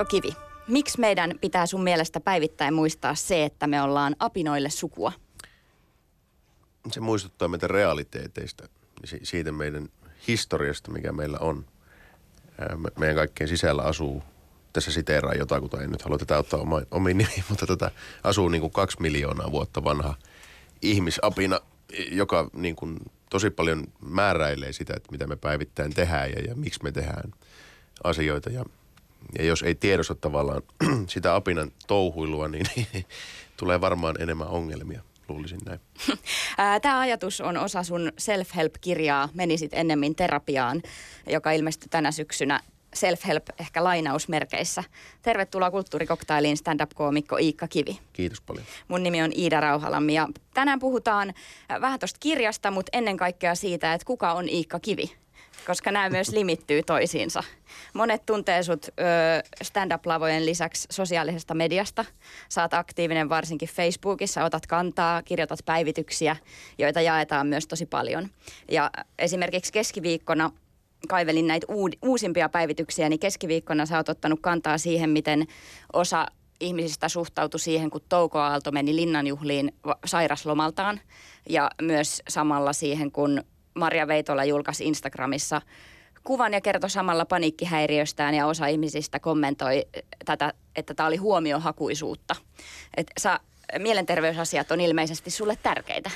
Iikka Kivi, miksi meidän pitää sun mielestä päivittäin muistaa se, että me ollaan apinoille sukua? Se muistuttaa meitä realiteeteista, siitä meidän historiasta, mikä meillä on. Meidän kaikkien sisällä asuu, tässä siteeraan jotakuta, en nyt halua tätä ottaa omiin nimiin, mutta tätä asuu niin kuin kaksi miljoonaa vuotta vanha ihmisapina, joka niin kuin tosi paljon määräilee sitä, että mitä me päivittäin tehdään ja, ja miksi me tehdään asioita. Ja, ja jos ei tiedosta tavallaan sitä apinan touhuilua, niin tulee varmaan enemmän ongelmia luulisin näin. Tämä ajatus on osa sun self-help-kirjaa Menisit ennemmin terapiaan, joka ilmestyi tänä syksynä self-help ehkä lainausmerkeissä. Tervetuloa kulttuurikoktailiin stand-up-koomikko Iikka Kivi. Kiitos paljon. Mun nimi on Iida Rauhalammi ja tänään puhutaan vähän tuosta kirjasta, mutta ennen kaikkea siitä, että kuka on Iikka Kivi koska nämä myös limittyy toisiinsa. Monet tuntee sut ö, stand-up-lavojen lisäksi sosiaalisesta mediasta. Saat aktiivinen varsinkin Facebookissa, otat kantaa, kirjoitat päivityksiä, joita jaetaan myös tosi paljon. Ja esimerkiksi keskiviikkona kaivelin näitä uusimpia päivityksiä, niin keskiviikkona sä oot ottanut kantaa siihen, miten osa ihmisistä suhtautui siihen, kun Touko Aalto meni linnanjuhliin sairaslomaltaan. Ja myös samalla siihen, kun Maria Veitola julkaisi Instagramissa kuvan ja kertoi samalla paniikkihäiriöstään ja osa ihmisistä kommentoi tätä, että tämä oli huomiohakuisuutta. Että sä, mielenterveysasiat on ilmeisesti sulle tärkeitä.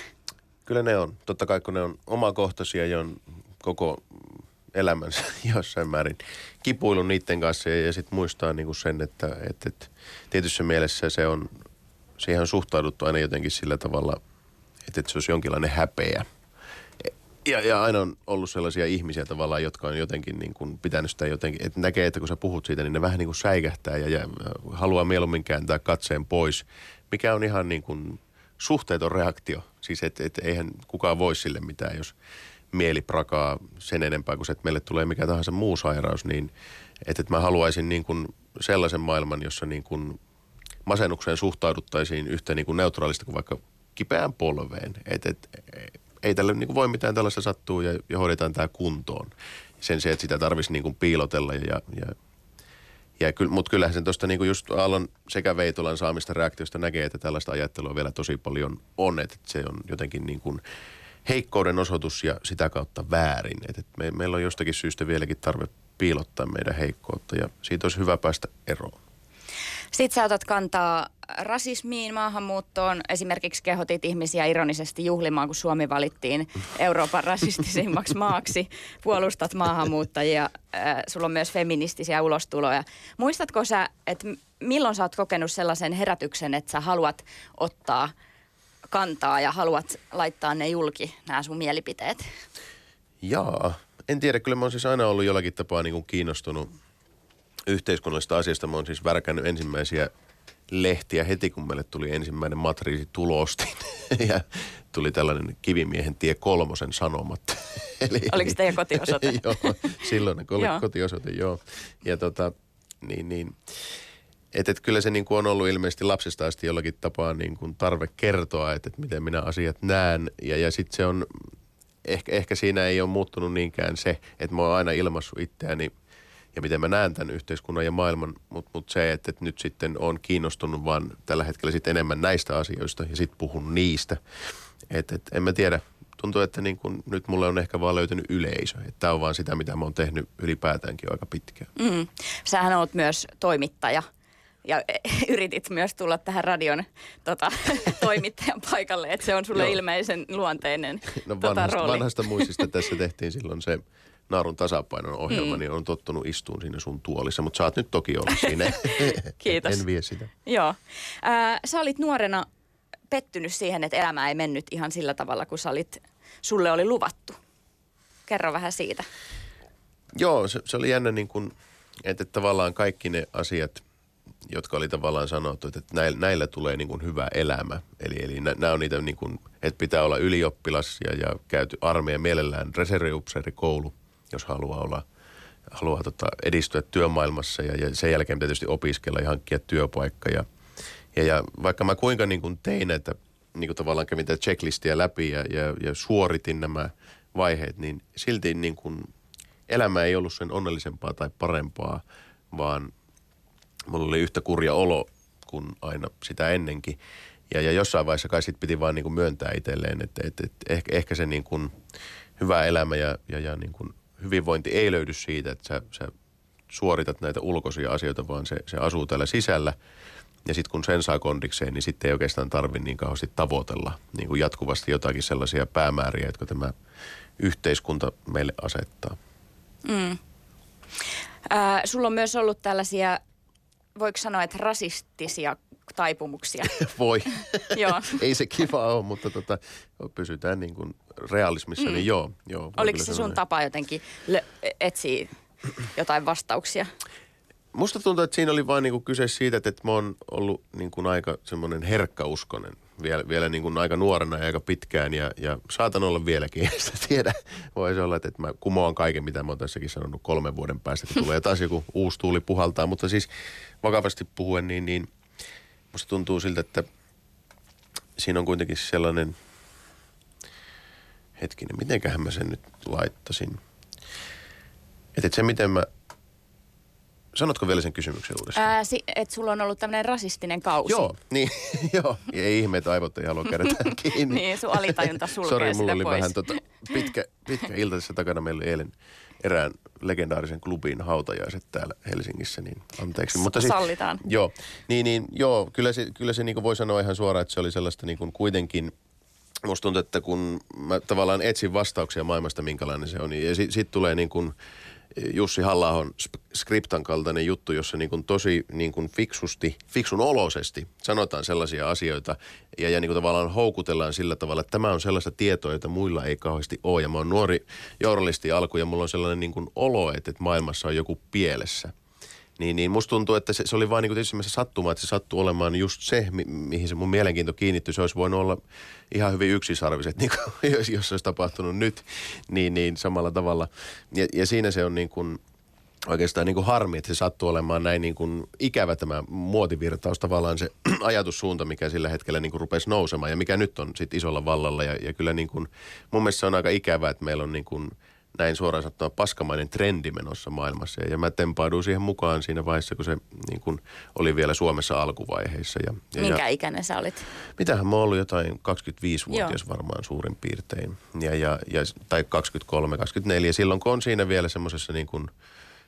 Kyllä ne on. Totta kai kun ne on omakohtaisia ja on koko elämänsä jossain määrin kipuilun niiden kanssa ja, ja sitten muistaa niinku sen, että et, et, tietyssä mielessä se on, siihen on suhtauduttu aina jotenkin sillä tavalla, että et se olisi jonkinlainen häpeä – ja, ja aina on ollut sellaisia ihmisiä tavallaan, jotka on jotenkin niin kuin pitänyt sitä jotenkin, että näkee, että kun sä puhut siitä, niin ne vähän niin kuin säikähtää ja, ja haluaa mieluummin kääntää katseen pois, mikä on ihan niin kuin suhteeton reaktio. Siis että et eihän kukaan voi sille mitään, jos mieli prakaa sen enempää kuin se, että meille tulee mikä tahansa muu sairaus, niin että, että mä haluaisin niin kuin sellaisen maailman, jossa niin kuin masennukseen suhtauduttaisiin yhtä niin kuin neutraalista kuin vaikka kipeään polveen. Että et, ei tälle niin kuin voi mitään tällaista sattuu ja, ja hoidetaan tämä kuntoon. Sen se, että sitä tarvitsisi niin kuin piilotella ja, ja, ja kyllä, mutta kyllähän sen tuosta niin just Aallon sekä Veitolan saamista reaktiosta näkee, että tällaista ajattelua vielä tosi paljon on, että se on jotenkin niin kuin heikkouden osoitus ja sitä kautta väärin. Että me, meillä on jostakin syystä vieläkin tarve piilottaa meidän heikkoutta ja siitä olisi hyvä päästä eroon. Sitten sä otat kantaa rasismiin, maahanmuuttoon. Esimerkiksi kehotit ihmisiä ironisesti juhlimaan, kun Suomi valittiin Euroopan rasistisimmaksi maaksi. Puolustat maahanmuuttajia. Äh, sulla on myös feministisiä ulostuloja. Muistatko sä, että milloin sä oot kokenut sellaisen herätyksen, että sä haluat ottaa kantaa ja haluat laittaa ne julki, nämä sun mielipiteet? Jaa, en tiedä. Kyllä mä oon siis aina ollut jollakin tapaa niin kuin kiinnostunut yhteiskunnallisesta asiasta. Mä oon siis värkännyt ensimmäisiä lehtiä heti, kun meille tuli ensimmäinen matriisi tulostin. ja tuli tällainen Kivimiehen tie kolmosen sanomat. Eli, Oliko se teidän kotiosoite? joo, silloin oli joo. kotiosoite, joo. Ja tota, niin, niin. Että et kyllä se niin kuin on ollut ilmeisesti lapsesta asti jollakin tapaa niin kuin tarve kertoa, että et miten minä asiat näen. Ja, ja sitten se on, ehkä, ehkä siinä ei ole muuttunut niinkään se, että mä oon aina ilmassut itseäni – ja miten mä näen tämän yhteiskunnan ja maailman, mutta mut se, että, että nyt sitten on kiinnostunut vaan tällä hetkellä sitten enemmän näistä asioista ja sitten puhun niistä. Että et, en mä tiedä, tuntuu, että niin kun, nyt mulle on ehkä vaan löytynyt yleisö. Että tämä on vaan sitä, mitä mä oon tehnyt ylipäätäänkin aika pitkään. Mm. Sähän oot myös toimittaja ja yritit myös tulla tähän radion tota, toimittajan paikalle, että se on sulle ilmeisen luonteinen no tota, vanhasta, rooli. vanhasta muistista tässä tehtiin silloin se naarun tasapainon ohjelma, mm. niin on tottunut istuun siinä sun tuolissa. Mutta saat nyt toki olla siinä. Kiitos. en vie sitä. Joo. Äh, sä olit nuorena pettynyt siihen, että elämä ei mennyt ihan sillä tavalla, kun sä olit, sulle oli luvattu. Kerro vähän siitä. Joo, se, se oli jännä niin kuin, että tavallaan kaikki ne asiat, jotka oli tavallaan sanottu, että näillä, näillä tulee niin kuin hyvä elämä. Eli, eli nämä on niitä, niin kuin, että pitää olla ylioppilas ja, ja käyty armeija mielellään reserviupseerikoulu – jos haluaa olla haluaa tota, edistyä työmaailmassa ja, ja sen jälkeen tietysti opiskella ja hankkia työpaikka. Ja, ja, ja vaikka mä kuinka niin kuin tein näitä, niin kuin tavallaan kävin tätä checklistia läpi ja, ja, ja suoritin nämä vaiheet, niin silti niin kuin elämä ei ollut sen onnellisempaa tai parempaa, vaan mulla oli yhtä kurja olo kuin aina sitä ennenkin. Ja, ja jossain vaiheessa kai sit piti vaan niin kuin myöntää itselleen, että, että, että ehkä, ehkä se niin kuin hyvä elämä ja, ja, ja niin kuin hyvinvointi ei löydy siitä, että sä, sä suoritat näitä ulkoisia asioita, vaan se, se asuu täällä sisällä. Ja sitten kun sen saa kondikseen, niin sitten ei oikeastaan tarvi niin kauheasti tavoitella niin kuin jatkuvasti jotakin sellaisia päämääriä, jotka tämä yhteiskunta meille asettaa. Mm. Äh, sulla on myös ollut tällaisia, voiko sanoa, että rasistisia taipumuksia. Voi. joo. Ei se kiva ole, mutta tota, pysytään niin kuin realismissa, mm. niin joo. joo Oliko se sun tapa jotenkin etsiä jotain vastauksia? Musta tuntuu, että siinä oli vain niinku kyse siitä, että, mä oon ollut niinku aika semmoinen herkkäuskonen vielä, vielä niin kuin aika nuorena ja aika pitkään ja, ja saatan olla vieläkin, sitä tiedä. Voisi olla, että, että mä kumoan kaiken, mitä mä oon tässäkin sanonut kolmen vuoden päästä, että tulee taas joku uusi tuuli puhaltaa. Mutta siis vakavasti puhuen, niin, niin musta tuntuu siltä, että siinä on kuitenkin sellainen, hetkinen, mitenköhän mä sen nyt laittasin. Että, että se, miten mä Sanotko vielä sen kysymyksen uudestaan? Ää, si- että sulla on ollut tämmöinen rasistinen kausi. Joo, niin, joo. Ei ihme, että aivot ei halua käydä kiinni. niin, sun alitajunta sulkee Sori, mulla oli pois. vähän tota, pitkä, pitkä ilta tässä takana. Meillä oli eilen erään legendaarisen klubin hautajaiset täällä Helsingissä, niin anteeksi. Mutta sit, Sallitaan. Joo, niin, niin joo, kyllä se, kyllä se niin voi sanoa ihan suoraan, että se oli sellaista niin kuitenkin – musta tuntuu, että kun mä tavallaan etsin vastauksia maailmasta, minkälainen se on, niin ja sitten sit tulee niin kuin Jussi halla skriptan kaltainen juttu, jossa niin kuin tosi niin kuin fiksusti, fiksun olosesti sanotaan sellaisia asioita ja, ja niin kuin tavallaan houkutellaan sillä tavalla, että tämä on sellaista tietoa, jota muilla ei kauheasti ole. Ja mä oon nuori journalisti alku ja mulla on sellainen niin kuin olo, että, että maailmassa on joku pielessä – niin, niin musta tuntuu, että se, se oli vain niin tietysti sattuma, että se sattui olemaan just se, mi- mihin se mun mielenkiinto kiinnittyi. Se olisi voinut olla ihan hyvin yksisarviset, niin kuin, jos, jos se olisi tapahtunut nyt, niin, niin samalla tavalla. Ja, ja siinä se on niin kuin, oikeastaan niin kuin harmi, että se sattuu olemaan näin niin kuin ikävä tämä muotivirtaus, tavallaan se ajatussuunta, mikä sillä hetkellä niin kuin rupesi nousemaan ja mikä nyt on sitten isolla vallalla. Ja, ja kyllä niin kuin, mun mielestä se on aika ikävä, että meillä on niin kuin – näin suoraan sanottuna paskamainen trendi menossa maailmassa. Ja mä tempauduin siihen mukaan siinä vaiheessa, kun se niin kun oli vielä Suomessa alkuvaiheissa. Ja, ja Minkä ja, ikäinen sä olit? Mitähän mä ollut jotain 25-vuotias Joo. varmaan suurin piirtein. Ja, ja, ja, tai 23, 24. Silloin kun on siinä vielä semmoisessa niin kuin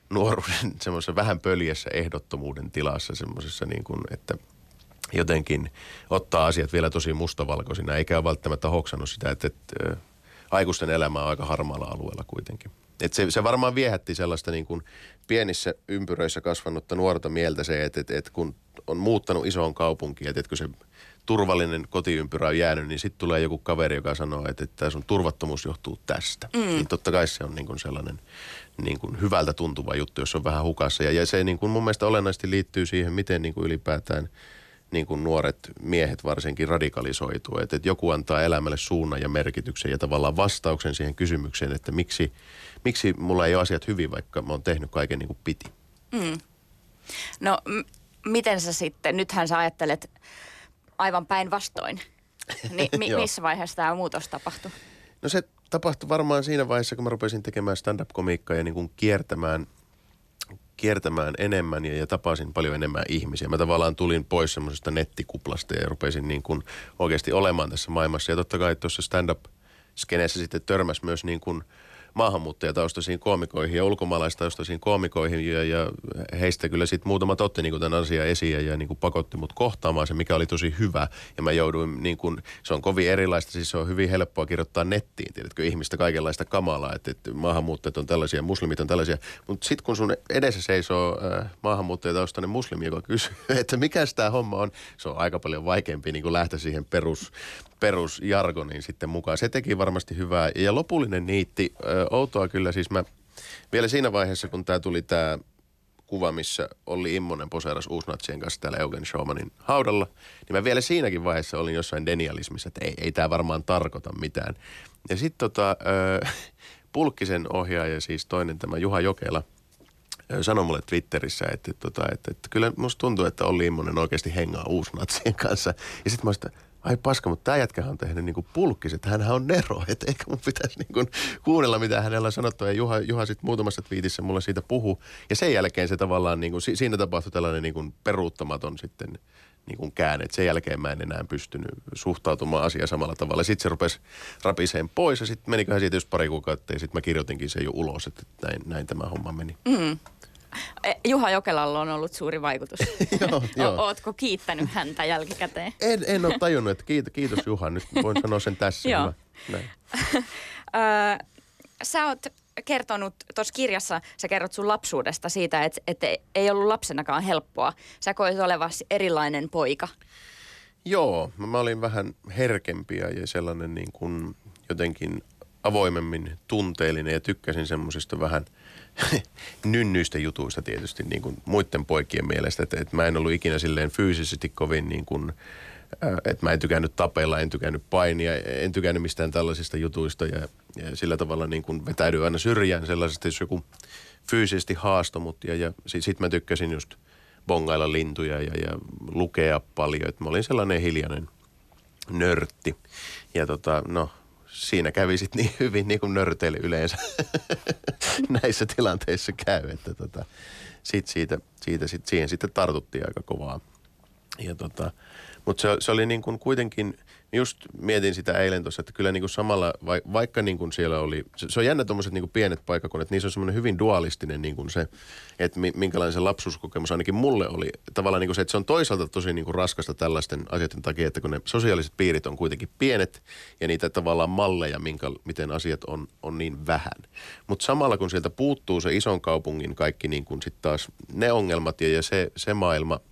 nuoruuden, semmoisessa vähän pöljässä ehdottomuuden tilassa, semmoisessa niin kuin, että jotenkin ottaa asiat vielä tosi mustavalkoisina, eikä ole välttämättä hoksannut sitä, että, että aikuisten elämä on aika harmaalla alueella kuitenkin. Et se, se varmaan viehätti sellaista niin kuin pienissä ympyröissä kasvanutta nuorta mieltä se, että, että, että kun on muuttanut isoon kaupunkiin, että, että kun se turvallinen kotiympyrä on jäänyt, niin sitten tulee joku kaveri, joka sanoo, että, että sun turvattomuus johtuu tästä. Mm. Niin totta kai se on niin kuin sellainen niin kuin hyvältä tuntuva juttu, jos on vähän hukassa. Ja, ja se niin kuin mun mielestä olennaisesti liittyy siihen, miten niin kuin ylipäätään – niin kuin nuoret miehet varsinkin radikalisoituu. Että, että joku antaa elämälle suunnan ja merkityksen ja tavallaan vastauksen siihen kysymykseen, että miksi, miksi mulla ei ole asiat hyvin, vaikka mä oon tehnyt kaiken niin kuin piti. Mm. No m- miten sä sitten, nythän sä ajattelet aivan päinvastoin. Ni, mi- missä vaiheessa tämä muutos tapahtui? No se tapahtui varmaan siinä vaiheessa, kun mä rupesin tekemään stand-up-komiikkaa ja niin kuin kiertämään – kiertämään enemmän ja, ja tapasin paljon enemmän ihmisiä. Mä tavallaan tulin pois semmoisesta nettikuplasta ja rupesin niin kuin oikeasti olemaan tässä maailmassa. Ja totta kai tuossa stand-up-skeneessä sitten törmäsi myös niin kuin – maahanmuuttajataustaisiin koomikoihin ja ulkomaalaistaustaisiin koomikoihin ja, ja heistä kyllä sitten muutama otti niin tämän asian esiin ja, ja niin kuin pakotti mut kohtaamaan se, mikä oli tosi hyvä. Ja mä jouduin, niin kuin, se on kovin erilaista, siis se on hyvin helppoa kirjoittaa nettiin, tiedätkö, ihmistä kaikenlaista kamalaa, että, että maahanmuuttajat on tällaisia, muslimit on tällaisia. Mutta sitten kun sun edessä seisoo äh, maahanmuuttajataustainen muslimi, joka kysyy, että mikä tämä homma on, se on aika paljon vaikeampi niin kuin lähteä siihen perus, perusjargoniin sitten mukaan. Se teki varmasti hyvää. Ja lopullinen niitti, ö, outoa kyllä siis mä vielä siinä vaiheessa, kun tämä tuli tämä kuva, missä Olli Immonen poseeras uusnatsien kanssa täällä Eugen Showmanin haudalla, niin mä vielä siinäkin vaiheessa olin jossain denialismissa, että ei, ei tämä varmaan tarkoita mitään. Ja sitten tota, Pulkkisen ohjaaja, siis toinen tämä Juha Jokela, sanoi mulle Twitterissä, että, että, että, että, että kyllä musta tuntuu, että Olli Immonen oikeasti hengaa uusnatsien kanssa. Ja sitten mä ai paska, mutta tämä jätkä on tehnyt niin pulkkis, että hänhän on Nero, että ehkä mun pitäisi niin kuin kuunnella, mitä hänellä on sanottu. Ja Juha, Juha sitten muutamassa twiitissä mulle siitä puhu. Ja sen jälkeen se tavallaan, niin kuin, siinä tapahtui tällainen niin kuin peruuttamaton sitten niin kuin käänne. Sen jälkeen mä en enää pystynyt suhtautumaan asiaan samalla tavalla. Sitten se rupesi rapiseen pois ja sitten meniköhän siitä just pari kuukautta ja sitten mä kirjoitinkin sen jo ulos, että näin, näin tämä homma meni. Mm. E, Juha Jokelalla on ollut suuri vaikutus. joo, joo. Ootko kiittänyt häntä jälkikäteen? En, en ole tajunnut, että kiitos, kiitos Juha. Nyt voin sanoa sen tässä. Joo. Sä oot kertonut tuossa kirjassa, sä kerrot sun lapsuudesta siitä, että, että ei ollut lapsenakaan helppoa. Sä koit olevasi erilainen poika. Joo, mä olin vähän herkempiä ja sellainen niin kuin jotenkin avoimemmin tunteellinen ja tykkäsin semmoisista vähän nynnyistä jutuista tietysti niin kuin muiden poikien mielestä. Että, että mä en ollut ikinä silleen fyysisesti kovin niin kuin, että mä en tykännyt tapella, en tykännyt painia, en tykännyt mistään tällaisista jutuista ja, ja sillä tavalla niin kuin vetäydyin aina syrjään sellaisesta, jos joku fyysisesti haasto mut ja, ja sitten sit mä tykkäsin just bongailla lintuja ja, ja lukea paljon, että mä olin sellainen hiljainen nörtti. Ja tota, no, siinä kävi sitten niin hyvin niin kuin nörteily yleensä näissä tilanteissa käy, että tota, sit siitä, siitä sit, siihen sitten tartuttiin aika kovaa. Ja tota, mutta se, se oli niin kuin kuitenkin, just mietin sitä eilen tuossa, että kyllä niin kuin samalla, vaikka niin siellä oli, se, se on jännä tuommoiset niin pienet paikakunnat, niissä on semmoinen hyvin dualistinen niin se, että minkälainen se lapsuuskokemus ainakin mulle oli. Tavallaan niin kuin se, että se on toisaalta tosi niin kuin raskasta tällaisten asioiden takia, että kun ne sosiaaliset piirit on kuitenkin pienet ja niitä tavallaan malleja, minkä, miten asiat on, on niin vähän. Mutta samalla kun sieltä puuttuu se ison kaupungin kaikki niin kuin sitten taas ne ongelmat ja, ja se, se maailma –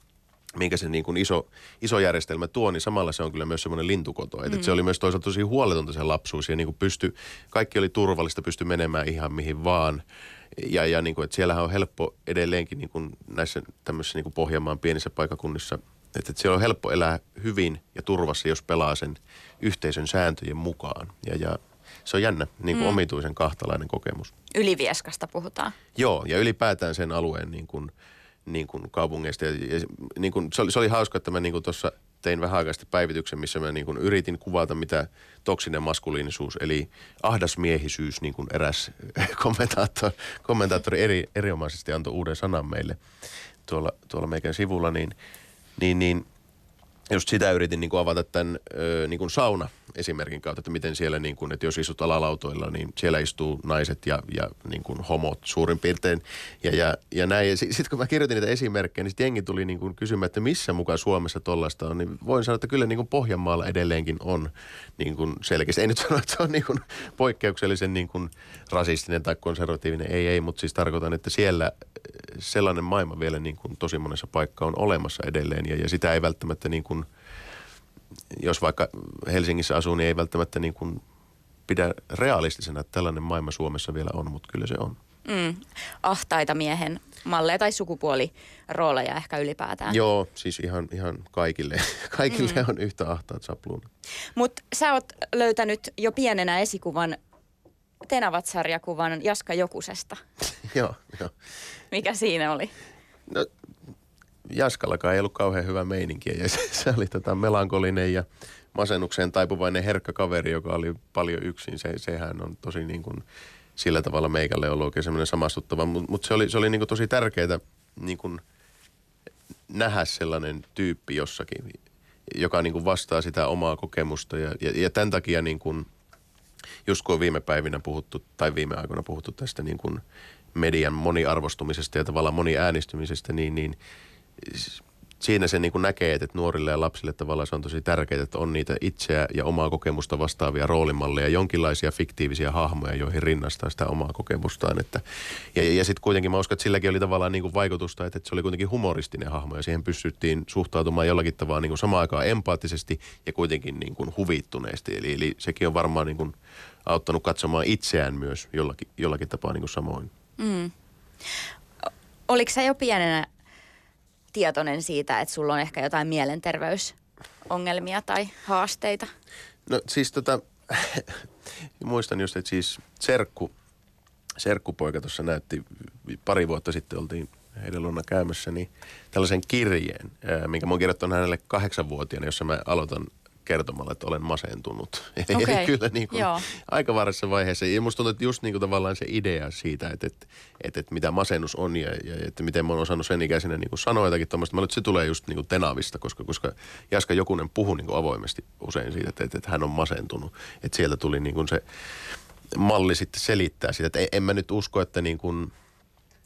minkä se niin kuin iso, iso järjestelmä tuo, niin samalla se on kyllä myös semmoinen lintukoto. Mm. Et se oli myös toisaalta tosi huoletonta se lapsuus ja niin kuin pysty, kaikki oli turvallista, pystyi menemään ihan mihin vaan. Ja, ja niin kuin, että siellähän on helppo edelleenkin niin kuin näissä tämmöisissä niin kuin Pohjanmaan pienissä paikakunnissa, että, että siellä on helppo elää hyvin ja turvassa, jos pelaa sen yhteisön sääntöjen mukaan. Ja, ja se on jännä, niin kuin mm. omituisen kahtalainen kokemus. Ylivieskasta puhutaan. Joo, ja ylipäätään sen alueen niin kuin – niin kuin kaupungeista. Ja, ja niin kuin, se, oli, se oli hauska, että mä niin tuossa tein vähän aikaisesti päivityksen, missä mä niin kuin yritin kuvata, mitä toksinen maskuliinisuus, eli ahdasmiehisyys, niin kuin eräs kommentaattori, kommentaattori eri, erinomaisesti antoi uuden sanan meille tuolla, tuolla meikän sivulla, niin, niin, niin just sitä yritin niin kuin avata tämän niin kuin sauna esimerkin kautta, että miten siellä, niin kuin, että jos istut alalautoilla, niin siellä istuu naiset ja, ja niin kuin homot suurin piirtein. Ja, ja, ja näin. Ja sitten kun mä kirjoitin niitä esimerkkejä, niin sitten jengi tuli niin kuin kysymään, että missä mukaan Suomessa tollasta on. Niin voin sanoa, että kyllä niin kuin Pohjanmaalla edelleenkin on niin kuin selkeästi. Ei nyt sano, että se on niin kuin poikkeuksellisen niin kuin rasistinen tai konservatiivinen. Ei, ei, mutta siis tarkoitan, että siellä sellainen maailma vielä niin kuin tosi monessa paikkaa on olemassa edelleen. Ja, ja sitä ei välttämättä niin kuin – jos vaikka Helsingissä asuu, niin ei välttämättä niin kuin pidä realistisena, että tällainen maailma Suomessa vielä on, mutta kyllä se on. Mm. Ahtaita miehen malleja tai sukupuolirooleja ehkä ylipäätään. Joo, siis ihan, ihan kaikille. Kaikille mm. on yhtä ahtaat sapluunat. Mutta sä oot löytänyt jo pienenä esikuvan Tenavat-sarjakuvan Jaska Jokusesta. joo, joo. Mikä siinä oli? No Jaskallakaan ei ollut kauhean hyvä meininki. Ja se, se oli tota melankolinen ja masennukseen taipuvainen herkkä kaveri, joka oli paljon yksin. Se, sehän on tosi niin kuin sillä tavalla meikälle ollut oikein semmoinen samastuttava, mutta mut se oli, se oli niin kuin tosi tärkeää niin kuin nähdä sellainen tyyppi jossakin, joka niin kuin vastaa sitä omaa kokemusta. Ja, ja, ja tämän takia niin kuin, just kun on viime päivinä puhuttu tai viime aikoina puhuttu tästä niin kuin median moniarvostumisesta ja tavallaan moniäänistymisestä, niin, niin siinä se niin kuin näkee, että nuorille ja lapsille tavallaan se on tosi tärkeää, että on niitä itseä ja omaa kokemusta vastaavia roolimalleja, jonkinlaisia fiktiivisiä hahmoja, joihin rinnastaa sitä omaa kokemustaan. Että, ja ja, sitten kuitenkin mä uskon, että silläkin oli tavallaan niin kuin vaikutusta, että, että se oli kuitenkin humoristinen hahmo ja siihen pystyttiin suhtautumaan jollakin tavalla niin kuin samaan aikaan empaattisesti ja kuitenkin niin kuin huvittuneesti. Eli, eli sekin on varmaan niin kuin auttanut katsomaan itseään myös jollakin, jollakin tapaa niin kuin samoin. Mm. Oliko sä jo pienenä tietoinen siitä, että sulla on ehkä jotain mielenterveysongelmia tai haasteita? No siis tota, muistan just, että siis serkku, serkkupoika tuossa näytti, pari vuotta sitten oltiin heidän luona käymässä, niin tällaisen kirjeen, minkä mä oon kirjoittanut hänelle kahdeksanvuotiaana, jossa mä aloitan kertomalla, että olen masentunut. Eli kyllä niin kuin joo. aika varhaisessa vaiheessa. Ja musta tuntuu, että just niin kuin tavallaan se idea siitä, että, että, että, että mitä masennus on ja, ja että miten mä oon osannut sen ikäisenä niin kuin sanoa jotakin tuommoista. Mä että se tulee just niin kuin Tenavista, koska, koska Jaska Jokunen puhui niin kuin avoimesti usein siitä, että, että, että hän on masentunut. Että sieltä tuli niin kuin se malli sitten selittää sitä. Että en, en mä nyt usko, että niin kuin,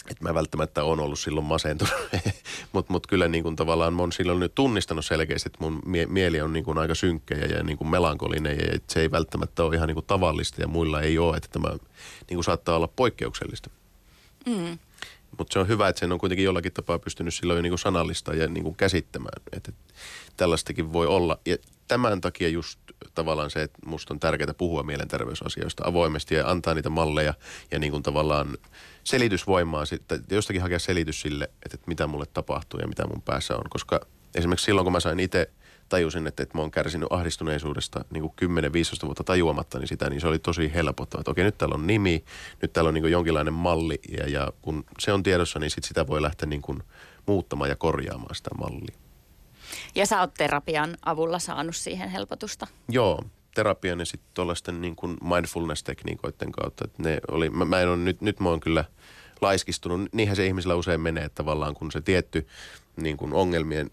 että mä välttämättä on ollut silloin masentunut, mutta mut kyllä niin kuin tavallaan mä oon silloin nyt tunnistanut selkeästi, että mun mie- mieli on niin kuin aika synkkä ja, ja niin kuin melankolinen ja että se ei välttämättä ole ihan niin kuin tavallista ja muilla ei ole, että tämä niin kuin saattaa olla poikkeuksellista. Mm. Mutta se on hyvä, että sen on kuitenkin jollakin tapaa pystynyt silloin jo niin kuin sanallista ja niin kuin käsittämään, että tällaistakin voi olla. Ja tämän takia just tavallaan se, että musta on tärkeää puhua mielenterveysasioista avoimesti ja antaa niitä malleja ja niin kuin tavallaan selitysvoimaa sitten, jostakin hakea selitys sille, että, että mitä mulle tapahtuu ja mitä mun päässä on. Koska esimerkiksi silloin, kun mä sain itse tajusin, että, että mä oon kärsinyt ahdistuneisuudesta niin kuin 10-15 vuotta tajuamatta niin sitä, niin se oli tosi helpottavaa. Että okei, nyt täällä on nimi, nyt täällä on niin kuin jonkinlainen malli ja, ja kun se on tiedossa, niin sit sitä voi lähteä niin kuin muuttamaan ja korjaamaan sitä mallia. Ja sä oot terapian avulla saanut siihen helpotusta. Joo, terapian ja sitten tuollaisten niin kuin mindfulness-tekniikoiden kautta. Että ne oli, mä, mä en ole, nyt, nyt mä oon kyllä laiskistunut. Niinhän se ihmisillä usein menee, että tavallaan kun se tietty niin kuin ongelmien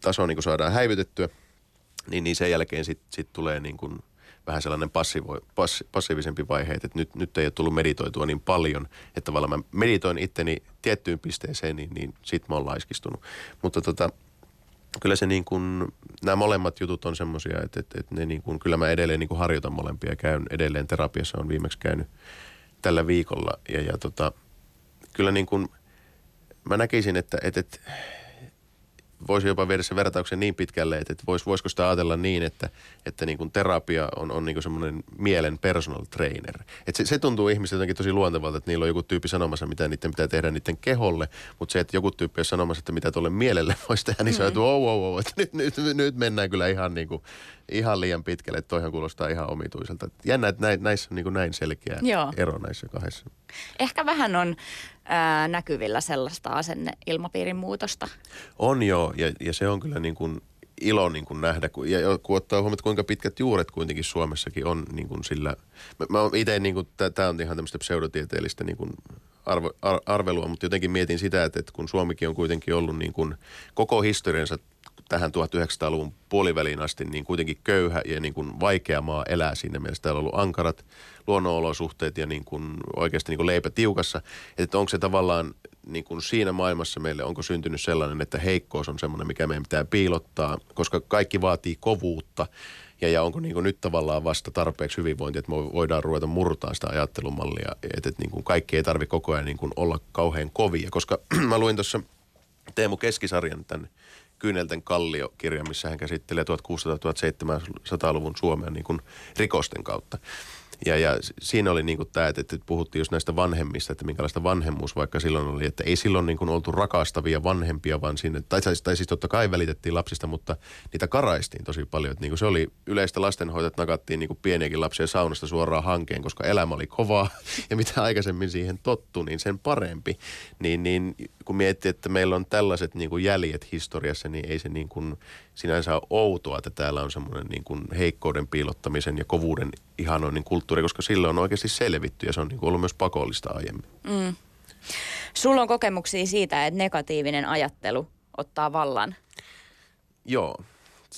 taso niin kuin saadaan häivytettyä, niin, niin sen jälkeen sitten sit tulee niin kuin vähän sellainen passivo, pass, passiivisempi vaihe, että nyt, nyt ei ole tullut meditoitua niin paljon, että tavallaan mä meditoin itteni tiettyyn pisteeseen, niin, niin sit mä oon laiskistunut. Mutta tota, kyllä se niin kuin, nämä molemmat jutut on semmoisia, että, että, että ne niin kuin, kyllä mä edelleen niin kuin harjoitan molempia käyn edelleen terapiassa, on viimeksi käynyt tällä viikolla. Ja, ja tota, kyllä niin kuin, mä näkisin, että, että, että voisi jopa viedä se vertauksen niin pitkälle, että, että vois, voisiko sitä ajatella niin, että, että niin kuin terapia on, on niin kuin semmoinen mielen personal trainer. Että se, se tuntuu ihmisille jotenkin tosi luontevalta, että niillä on joku tyyppi sanomassa, mitä niiden pitää tehdä niiden keholle, mutta se, että joku tyyppi on sanomassa, että mitä tuolle mielelle voisi tehdä, niin se on, että wow, wow, wow, että nyt, nyt, nyt mennään kyllä ihan, niin kuin, ihan liian pitkälle, että toihan kuulostaa ihan omituiselta. Jännä, että näin, näissä on niin kuin näin selkeä Joo. ero näissä kahdessa. Ehkä vähän on ää, näkyvillä sellaista asenneilmapiirin muutosta. On joo, ja, ja se on kyllä niin kuin ilo niin kuin nähdä, kun, ja kun ottaa huomioon, kuinka pitkät juuret kuitenkin Suomessakin on niin kuin sillä, mä, mä itse niin tämä on ihan tämmöistä pseudotieteellistä niin kuin arvo, ar, arvelua, mutta jotenkin mietin sitä, että, että kun Suomikin on kuitenkin ollut niin kuin koko historiansa tähän 1900-luvun puoliväliin asti niin kuitenkin köyhä ja niin kuin vaikea maa elää siinä mielessä. Täällä on ollut ankarat luonnonolosuhteet ja niin kuin oikeasti niin kuin leipä tiukassa. Että onko se tavallaan niin kuin siinä maailmassa meille, onko syntynyt sellainen, että heikkous on semmoinen, mikä meidän pitää piilottaa, koska kaikki vaatii kovuutta. Ja, ja onko niin kuin nyt tavallaan vasta tarpeeksi hyvinvointia, että me voidaan ruveta murtaa sitä ajattelumallia, että, että niin kuin kaikki ei tarvitse koko ajan niin kuin olla kauhean kovia. Koska mä luin tuossa Teemu Keskisarjan tämän Kyynelten kallio-kirja, missä hän käsittelee 1600-1700-luvun Suomea niin kuin rikosten kautta. Ja, ja siinä oli niin tämä, että, että puhuttiin just näistä vanhemmista, että minkälaista vanhemmuus vaikka silloin oli, että ei silloin niin kuin oltu rakastavia vanhempia, vaan sinne, tai, tai, tai siis totta kai välitettiin lapsista, mutta niitä karaistiin tosi paljon. Että niin kuin se oli yleistä lastenhoitoa, että nakattiin niin kuin pieniäkin lapsia saunasta suoraan hankeen, koska elämä oli kovaa ja mitä aikaisemmin siihen tottu, niin sen parempi. Niin, niin kun miettii, että meillä on tällaiset niin kuin jäljet historiassa, niin ei se niin kuin sinänsä ole outoa, että täällä on semmoinen niin kuin heikkouden piilottamisen ja kovuuden ihanoinnin kulttuuri, koska sillä on oikeasti selvitty ja se on niin kuin ollut myös pakollista aiemmin. Mm. Sulla on kokemuksia siitä, että negatiivinen ajattelu ottaa vallan. Joo.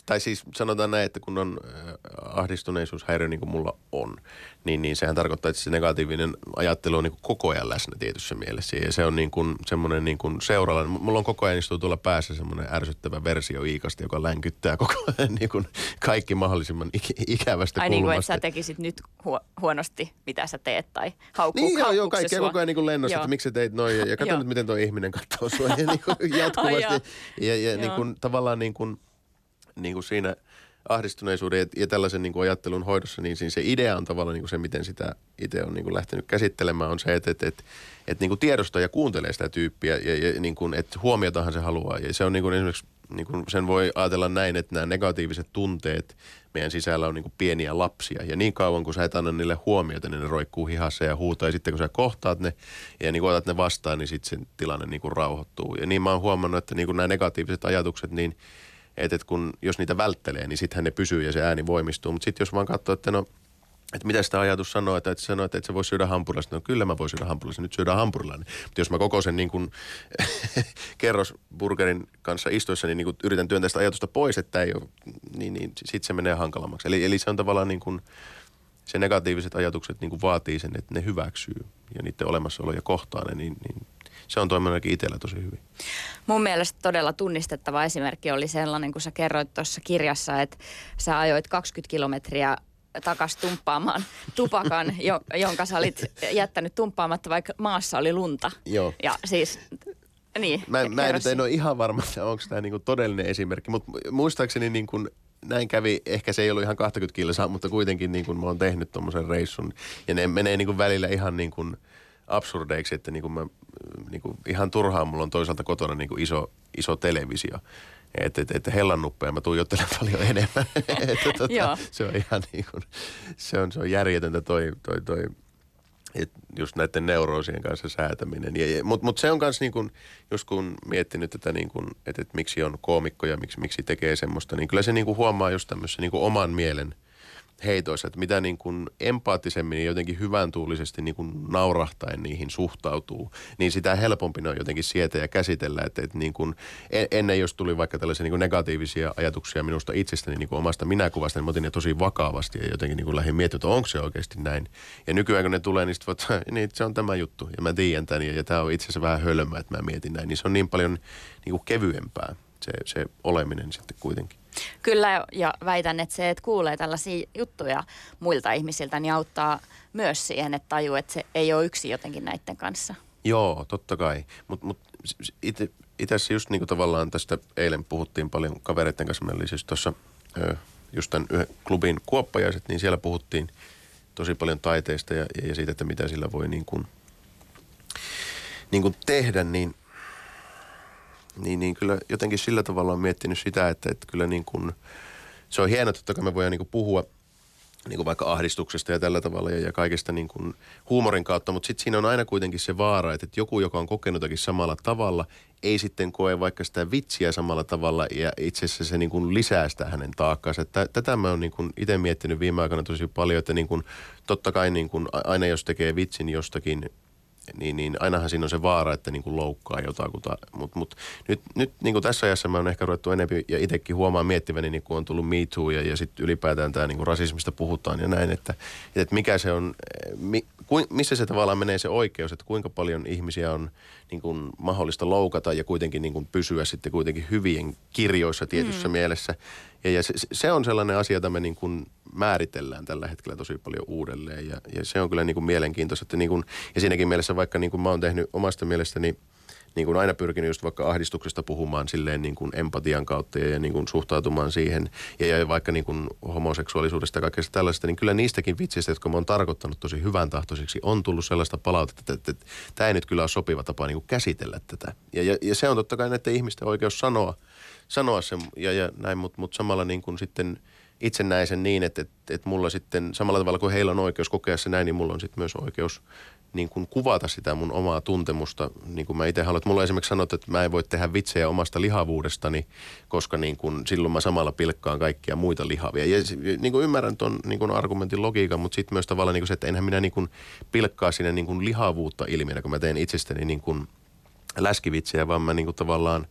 Tai siis sanotaan näin, että kun on äh, ahdistuneisuushäiriö niin kuin mulla on, niin, niin sehän tarkoittaa, että se negatiivinen ajattelu on niin kuin koko ajan läsnä tietyssä mielessä. Ja se on niin kuin semmoinen niin kuin seuralla. Mulla on koko ajan istuu tuolla päässä semmoinen ärsyttävä versio Iikasta, joka länkyttää koko ajan niin kuin kaikki mahdollisimman ik- ikävästä Ai niin kuin, että sä tekisit nyt huo- huonosti, mitä sä teet, tai haukkuu, Niin joo, joo, kaikkea koko ajan niin lennossa, Joo. että miksi sä teit noin ja, ja katso nyt, miten tuo ihminen katsoo sua ja niin kuin jatkuvasti. Joo. ja ja Joo. niin kuin, tavallaan niin kuin, niin kuin siinä ahdistuneisuuden ja, tällaisen niin kuin ajattelun hoidossa, niin siinä se idea on tavallaan niin kuin se, miten sitä itse on niin kuin lähtenyt käsittelemään, on se, että, että, että, että niin kuin tiedostaa ja kuuntelee sitä tyyppiä ja, ja niin kuin, että huomiotahan se haluaa. Ja se on niin kuin esimerkiksi, niin kuin sen voi ajatella näin, että nämä negatiiviset tunteet meidän sisällä on niin kuin pieniä lapsia. Ja niin kauan, kun sä et anna niille huomiota, niin ne roikkuu hihassa ja huutaa. Ja sitten kun sä kohtaat ne ja niin kuin otat ne vastaan, niin sitten se tilanne niin kuin rauhoittuu. Ja niin mä oon huomannut, että niin kuin nämä negatiiviset ajatukset, niin Että et kun, jos niitä välttelee, niin sittenhän ne pysyy ja se ääni voimistuu. Mutta sitten jos vaan katsoo, että no että mitä sitä ajatus sanoo, että et sanoo, että et sä voi syödä hampurilaista. No kyllä mä voin syödä hampurilaista, nyt syödään hampurilainen. Mutta jos mä koko sen niin kuin kerrosburgerin kanssa istuessa niin, niin yritän työntää sitä ajatusta pois, että ei ole, niin, niin sitten se menee hankalammaksi. Eli, eli se on tavallaan niin kuin, se negatiiviset ajatukset niin kuin vaatii sen, että ne hyväksyy ja niiden olemassaolo ja kohtaa ne, niin, niin se on toiminut itsellä tosi hyvin. Mun mielestä todella tunnistettava esimerkki oli sellainen, kun sä kerroit tuossa kirjassa, että sä ajoit 20 kilometriä takas tumppaamaan tupakan, jo, jonka sä olit jättänyt tumppaamatta, vaikka maassa oli lunta. Joo. Ja siis, niin. Mä, mä en, nyt en ole ihan varma, että onko tämä niinku todellinen esimerkki, mutta muistaakseni niinku näin kävi, ehkä se ei ollut ihan 20 kilsaa, mutta kuitenkin niin kuin mä oon tehnyt tuommoisen reissun. Ja ne menee niin kuin välillä ihan niin kuin absurdeiksi, että niin kuin mä, niin kuin ihan turhaan mulla on toisaalta kotona niin kuin iso, iso televisio. Että et, et hellannuppeja mä tuijottelen paljon enemmän. että tota, se on ihan niin kuin, se on, se on järjetöntä toi, toi, toi et just näiden neuroosien kanssa säätäminen. Mutta mut se on myös niin kun, just kun miettinyt tätä, niin kun, että et miksi on koomikkoja, miksi, miksi tekee semmoista, niin kyllä se niin huomaa just tämmöisen niin oman mielen – heitoissa, että mitä niin kuin empaattisemmin ja jotenkin hyvän tuulisesti niin kuin naurahtaen niihin suhtautuu, niin sitä helpompi ne on jotenkin sietää ja käsitellä. Että, että niin kuin, ennen jos tuli vaikka tällaisia niin kuin negatiivisia ajatuksia minusta itsestäni niin kuin omasta minäkuvasta, niin mä otin ne tosi vakavasti ja jotenkin niin kuin lähdin miettimään, että onko se oikeasti näin. Ja nykyään kun ne tulee, niin, sit, niin se on tämä juttu ja mä tiedän tämän ja, ja tämä on itse asiassa vähän hölmö, että mä mietin näin. Niin se on niin paljon niin kuin kevyempää se, se oleminen sitten kuitenkin. Kyllä, ja väitän, että se, että kuulee tällaisia juttuja muilta ihmisiltä, niin auttaa myös siihen, että tajuu, että se ei ole yksi jotenkin näiden kanssa. Joo, totta kai. Mutta mut, itse asiassa just niin kuin tavallaan tästä eilen puhuttiin paljon kavereiden kanssa. Meillä oli siis tuossa just tämän yhden klubin kuoppajaiset, niin siellä puhuttiin tosi paljon taiteista ja, ja siitä, että mitä sillä voi niin kuin, niin kuin tehdä, niin – niin, niin kyllä jotenkin sillä tavalla on miettinyt sitä, että, että kyllä niin kuin, se on hienoa, että me voidaan niin kuin puhua niin kuin vaikka ahdistuksesta ja tällä tavalla ja, ja kaikesta niin kuin huumorin kautta, mutta sitten siinä on aina kuitenkin se vaara, että, että joku, joka on kokenut jotakin samalla tavalla, ei sitten koe vaikka sitä vitsiä samalla tavalla ja itse asiassa se niin kuin lisää sitä hänen taakkaansa. Tätä mä oon niin kuin itse miettinyt viime aikoina tosi paljon, että niin kuin, totta kai niin kuin aina jos tekee vitsin jostakin niin, niin ainahan siinä on se vaara, että niin kuin loukkaa jotakuta. Mutta mut, nyt, nyt niin kuin tässä ajassa mä oon ehkä ruvettu enemmän ja itsekin huomaan miettiväni, niin kun on tullut Me Too ja, ja sitten ylipäätään tämä niin rasismista puhutaan ja näin, että, että mikä se on, mi, ku, missä se tavallaan menee se oikeus, että kuinka paljon ihmisiä on niin kuin mahdollista loukata ja kuitenkin niin kuin pysyä sitten kuitenkin hyvien kirjoissa tietyssä mm. mielessä. Ja, ja se, se on sellainen asia, jota me niin kuin määritellään tällä hetkellä tosi paljon uudelleen ja, ja se on kyllä niin kuin mielenkiintoista. Että niin kuin, ja siinäkin mielessä vaikka niin kuin mä oon tehnyt omasta mielestäni niin kuin aina pyrkinyt just vaikka ahdistuksesta puhumaan silleen niin kuin empatian kautta ja, niin kuin suhtautumaan siihen. Ja, ja vaikka niin kuin homoseksuaalisuudesta ja kaikesta tällaista, niin kyllä niistäkin vitsistä, jotka mä oon tarkoittanut tosi hyvän tahtoisiksi, on tullut sellaista palautetta, että, että, että tämä ei nyt kyllä ole sopiva tapa niin kuin käsitellä tätä. Ja, ja, ja se on totta kai näiden ihmisten oikeus sanoa, sanoa se ja, ja näin, mutta mut samalla niin kuin sitten itse näen sen niin, että, että, että mulla sitten samalla tavalla kuin heillä on oikeus kokea se näin, niin mulla on sitten myös oikeus niin kuin kuvata sitä mun omaa tuntemusta, niin kuin mä itse haluan. Mulla esimerkiksi sanottu, että mä en voi tehdä vitsejä omasta lihavuudestani, koska niin kuin silloin mä samalla pilkkaan kaikkia muita lihavia. Ja niin kuin ymmärrän tuon niin kuin argumentin logiikan, mutta sitten myös tavallaan niin kuin se, että enhän minä niin kuin pilkkaa sinne niin kuin lihavuutta ilmiönä, kun mä teen itsestäni niin kuin läskivitsejä, vaan mä niin kuin tavallaan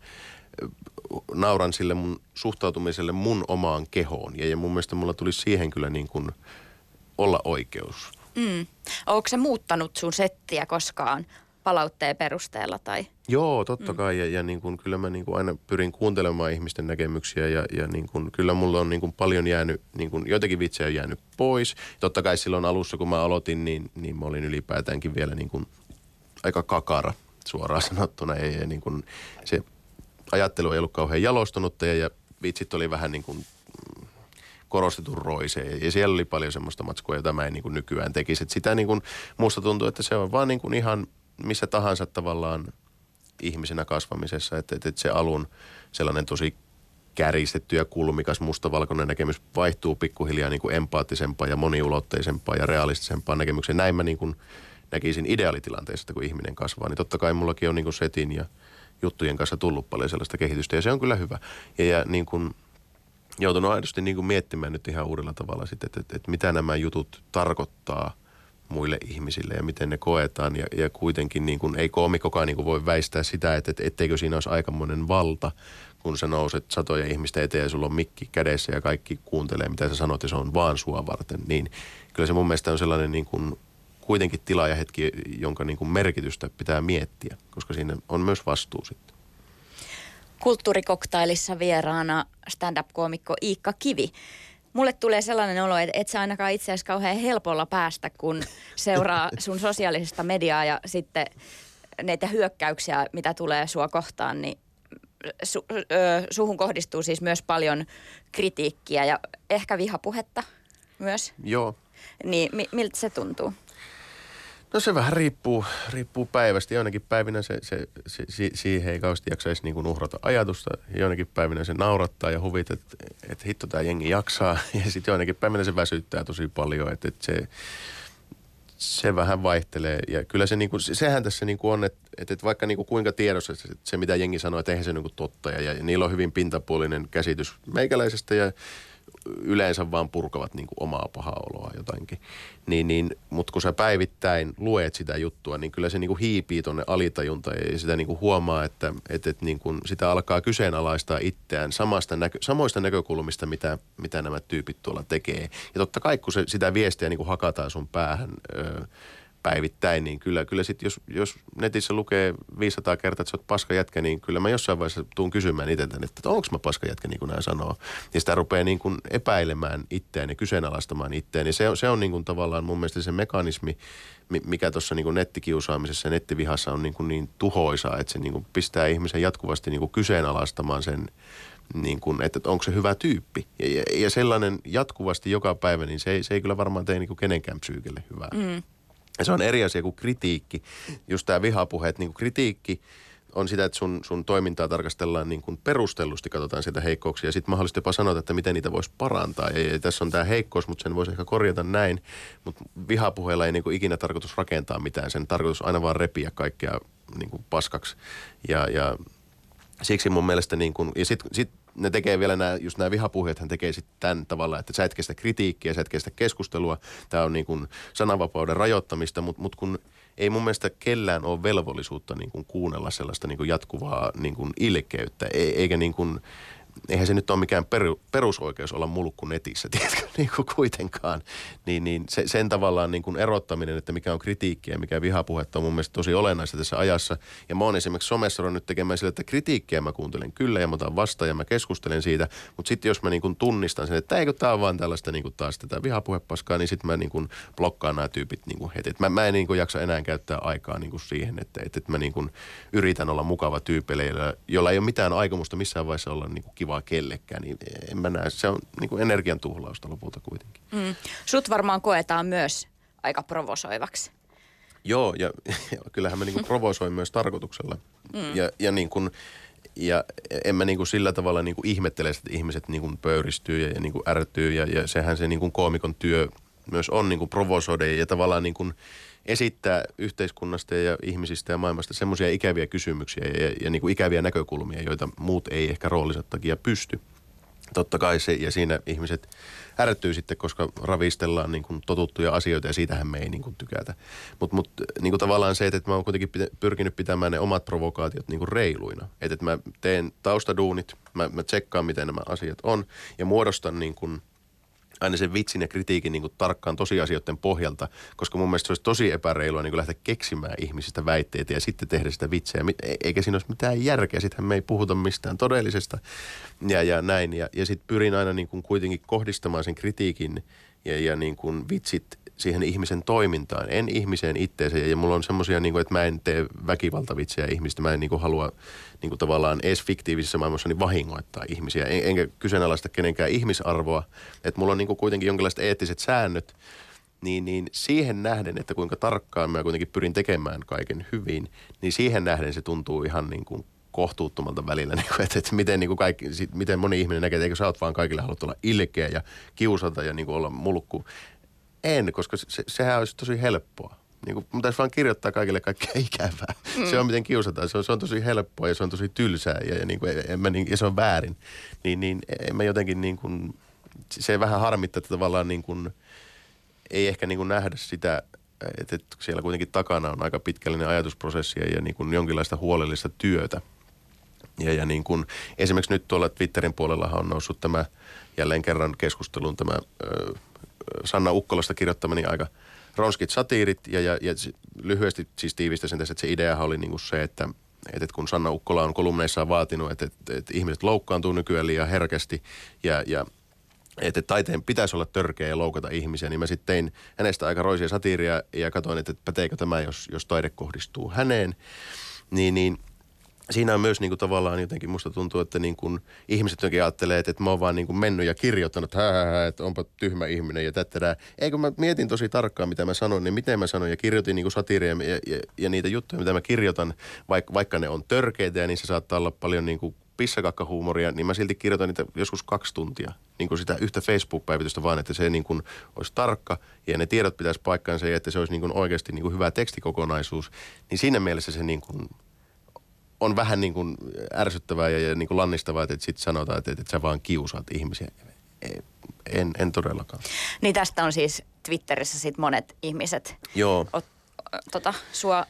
nauran sille mun suhtautumiselle mun omaan kehoon. Ja, ja mun mielestä mulla tuli siihen kyllä niin kuin olla oikeus. Mm. Onko se muuttanut sun settiä koskaan palautteen perusteella? Tai? Joo, totta mm. kai. Ja, ja niin kuin, kyllä mä niin kuin aina pyrin kuuntelemaan ihmisten näkemyksiä ja, ja niin kuin, kyllä mulla on niin kuin paljon jäänyt, niin kuin, joitakin vitsejä jäänyt pois. Totta kai silloin alussa, kun mä aloitin, niin, niin mä olin ylipäätäänkin vielä niin kuin aika kakara suoraan sanottuna. Ja, ja niin kuin se ajattelu ei ollut kauhean jalostunutta ja, ja vitsit oli vähän niin kuin korostetun roiseen. Ja siellä oli paljon semmoista matskua, jota mä en niin kuin nykyään tekisi. Et sitä niin kuin, musta tuntuu, että se on vaan niin kuin ihan missä tahansa tavallaan ihmisenä kasvamisessa. Että, että, että se alun sellainen tosi kärjistetty ja kulmikas mustavalkoinen näkemys vaihtuu pikkuhiljaa niin kuin empaattisempaan ja moniulotteisempaan ja realistisempaan näkemykseen. Näin mä niin kuin näkisin ideaalitilanteessa, kun ihminen kasvaa, niin totta kai mullakin on niin kuin setin ja – juttujen kanssa tullut paljon sellaista kehitystä ja se on kyllä hyvä. Ja, ja niin kuin, joutunut aidosti niin kuin miettimään nyt ihan uudella tavalla sitten, että, että, että mitä nämä jutut tarkoittaa muille ihmisille ja miten ne koetaan. Ja, ja kuitenkin niin kuin, ei koomikokaan niin kuin voi väistää sitä, että, että etteikö siinä olisi aikamoinen valta, kun sä nouset satoja ihmistä eteen ja sulla on mikki kädessä ja kaikki kuuntelee, mitä sä sanot ja se on vaan sua varten. Niin kyllä se mun mielestä on sellainen niin kuin kuitenkin tila ja hetki, jonka niin kuin merkitystä pitää miettiä, koska siinä on myös vastuu sitten. Kulttuurikoktailissa vieraana stand-up-koomikko Iikka Kivi. Mulle tulee sellainen olo, että et sä ainakaan itse asiassa kauhean helpolla päästä, kun seuraa sun sosiaalisesta mediaa ja sitten näitä hyökkäyksiä, mitä tulee sua kohtaan, niin su, ö, suhun kohdistuu siis myös paljon kritiikkiä ja ehkä vihapuhetta myös. Joo. Niin mi, miltä se tuntuu? No se vähän riippuu, riippuu päivästä. Joinakin päivinä se, se, se, siihen ei kauheasti jaksaisi niin uhrata ajatusta. Joinakin päivinä se naurattaa ja huvit, että et hitto tämä jengi jaksaa. Ja sitten joinakin päivinä se väsyttää tosi paljon, että et se, se vähän vaihtelee. Ja kyllä se niinku, sehän tässä niinku on, että et, et vaikka niinku kuinka tiedossa se, se, mitä jengi sanoo, että eihän se niinku totta. Ja, ja niillä on hyvin pintapuolinen käsitys meikäläisestä ja yleensä vaan purkavat niin kuin omaa pahaa oloa jotainkin. Niin, niin, Mutta kun sä päivittäin luet sitä juttua, niin kyllä se niin kuin hiipii tuonne alitajunta ja sitä niin kuin huomaa, että, että, että niin kuin sitä alkaa kyseenalaistaa itseään samasta näkö, samoista näkökulmista, mitä, mitä nämä tyypit tuolla tekee. Ja totta kai, kun se, sitä viestiä niin kuin hakataan sun päähän... Öö, päivittäin, niin kyllä, kyllä sit jos, jos netissä lukee 500 kertaa, että sä oot paska jätkä, niin kyllä mä jossain vaiheessa tuun kysymään itseltäni, että onko mä paska jätkä, niin kuin nämä sanoo. Ja sitä rupeaa niin kuin epäilemään ja kyseenalaistamaan itseään. Ja se se on niin kuin tavallaan mun mielestä se mekanismi, mikä tuossa niin nettikiusaamisessa ja nettivihassa on niin, kuin niin tuhoisaa, että se niin kuin pistää ihmisen jatkuvasti niin kuin kyseenalaistamaan sen, niin kuin, että onko se hyvä tyyppi. Ja, ja, ja sellainen jatkuvasti joka päivä, niin se ei, se ei kyllä varmaan tee niin kuin kenenkään psyykelle hyvää. Mm. Ja se on eri asia kuin kritiikki. Just tämä vihapuhe, että niin kuin kritiikki on sitä, että sun, sun toimintaa tarkastellaan niin kuin perustellusti, katsotaan sieltä heikkouksia ja sitten mahdollisesti jopa sanotaan, että miten niitä voisi parantaa. Ja, ja tässä on tämä heikkous, mutta sen voisi ehkä korjata näin. Mutta vihapuheella ei niin kuin ikinä tarkoitus rakentaa mitään. Sen tarkoitus aina vaan repiä kaikkea niin kuin paskaksi. Ja, ja siksi mun mielestä niin kuin, ja sitten sit ne tekee vielä nämä, just nämä vihapuheet, hän tekee sitten tämän tavalla, että sä et kestä kritiikkiä, sä et kestä keskustelua. Tämä on niin kuin sananvapauden rajoittamista, mutta mut kun ei mun mielestä kellään ole velvollisuutta niin kuin kuunnella sellaista niin kuin jatkuvaa niin kuin ilkeyttä, eikä niin kuin, eihän se nyt ole mikään peru, perusoikeus olla mulkku netissä, tiedätkö, niin kuin kuitenkaan. Niin, niin se, sen tavallaan niin kuin erottaminen, että mikä on kritiikkiä ja mikä vihapuhetta on mun mielestä tosi olennaista tässä ajassa. Ja mä oon esimerkiksi somessa nyt tekemään sillä, että kritiikkiä mä kuuntelen kyllä ja mä otan vastaan ja mä keskustelen siitä. Mutta sitten jos mä niin kuin tunnistan sen, että eikö tämä on vaan tällaista niin kuin taas tätä vihapuhepaskaa, niin sitten mä niin kuin blokkaan nämä tyypit niin kuin heti. Et mä, mä en niin kuin jaksa enää käyttää aikaa niin kuin siihen, että, että, että mä niin kuin yritän olla mukava tyypille, jolla ei ole mitään aikomusta missään vaiheessa olla niin kuin kivaa kellekään, niin en mä näe. Se on niin kuin energian tuhlausta lopulta kuitenkin. Mm. Sut varmaan koetaan myös aika provosoivaksi. Joo, ja, ja kyllähän mä niin kuin provosoin myös tarkoituksella. Mm. Ja, ja, niin kuin, ja en mä niin kuin sillä tavalla niin kuin ihmettele, että ihmiset niin kuin pöyristyy ja, ja niin kuin ärtyy. Ja, ja sehän se niin kuin koomikon työ myös on niin kuin provosoida ja tavallaan niin kuin – esittää yhteiskunnasta ja ihmisistä ja maailmasta semmoisia ikäviä kysymyksiä ja, ja niin kuin ikäviä näkökulmia, joita muut ei ehkä roolinsa takia pysty. Totta kai se, ja siinä ihmiset ärtyy sitten, koska ravistellaan niin kuin totuttuja asioita ja siitähän me ei niin kuin tykätä. Mutta mut, niin kuin tavallaan se, että mä oon kuitenkin pyrkinyt pitämään ne omat provokaatiot niin kuin reiluina. Että, että mä teen taustaduunit, mä, mä tsekkaan miten nämä asiat on ja muodostan niin kuin – aina sen vitsin ja kritiikin niin kuin tarkkaan tosiasioiden pohjalta, koska mun mielestä se olisi tosi epäreilua niin kuin lähteä keksimään ihmisistä väitteitä ja sitten tehdä sitä vitsejä, e-, eikä siinä olisi mitään järkeä, sittenhän me ei puhuta mistään todellisesta ja, ja näin. Ja, ja sitten pyrin aina niin kuin kuitenkin kohdistamaan sen kritiikin ja, ja niin kuin vitsit siihen ihmisen toimintaan, en ihmiseen itteensä. Ja mulla on semmoisia, niin että mä en tee väkivaltavitsejä ihmistä. Mä en niin kuin, halua niin kuin, tavallaan edes fiktiivisessä maailmassa niin vahingoittaa ihmisiä. En, enkä kyseenalaista kenenkään ihmisarvoa. Että mulla on niin kuin, kuitenkin jonkinlaiset eettiset säännöt, niin, niin siihen nähden, että kuinka tarkkaan mä kuitenkin pyrin tekemään kaiken hyvin, niin siihen nähden se tuntuu ihan niin kuin kohtuuttomalta välillä, niin kuin, että, että miten, niin kuin kaikki, miten moni ihminen näkee, että eikö sä oot vaan kaikille haluat olla ilkeä ja kiusata ja niin kuin olla mulkku. En, koska se, sehän olisi tosi helppoa. Niin kuin, mun vaan kirjoittaa kaikille kaikkea ikävää. Mm. Se on miten kiusataan. Se on, se on tosi helppoa ja se on tosi tylsää ja, ja, niin kuin, en mä, niin, ja se on väärin. Niin, niin en mä jotenkin niin kuin, se vähän harmittaa, että tavallaan niin kuin, ei ehkä niin kuin nähdä sitä, että, että siellä kuitenkin takana on aika pitkällinen ajatusprosessi ja niin kuin jonkinlaista huolellista työtä. Ja, ja niin kuin, esimerkiksi nyt tuolla Twitterin puolella on noussut tämä jälleen kerran keskusteluun tämä ö, Sanna Ukkolasta kirjoittamani aika ronskit satiirit ja, ja, ja lyhyesti siis tiivistäisin tässä, että se idea oli niin kuin se, että, että kun Sanna Ukkola on kolumneissaan vaatinut, että, että, että ihmiset loukkaantuu nykyään liian herkästi ja, ja että taiteen pitäisi olla törkeä ja loukata ihmisiä, niin mä sitten tein hänestä aika roisia satiiria ja katsoin, että päteekö tämä, jos, jos taide kohdistuu häneen. Niin, niin siinä on myös niin kuin tavallaan jotenkin musta tuntuu, että niin kuin ihmiset jotenkin ajattelee, että, että mä oon vaan niin kuin mennyt ja kirjoittanut, että, että onpa tyhmä ihminen ja tätä. Eikö mä mietin tosi tarkkaan, mitä mä sanon, niin miten mä sanon ja kirjoitin niin kuin ja, ja, ja, niitä juttuja, mitä mä kirjoitan, vaikka, vaikka ne on törkeitä ja niissä saattaa olla paljon niin kuin pissakakkahuumoria, niin mä silti kirjoitan niitä joskus kaksi tuntia. Niin kuin sitä yhtä Facebook-päivitystä vaan, että se niin kuin olisi tarkka ja ne tiedot pitäisi paikkaansa ja että se olisi niin kuin oikeasti niin kuin hyvä tekstikokonaisuus. Niin siinä mielessä se niin kuin on vähän niin kuin ärsyttävää ja, ja niin kuin lannistavaa, että sitten sanotaan, että, että sä vaan kiusaat ihmisiä. En, en todellakaan. Niin tästä on siis Twitterissä sit monet ihmiset Joo. Ot, tota, sua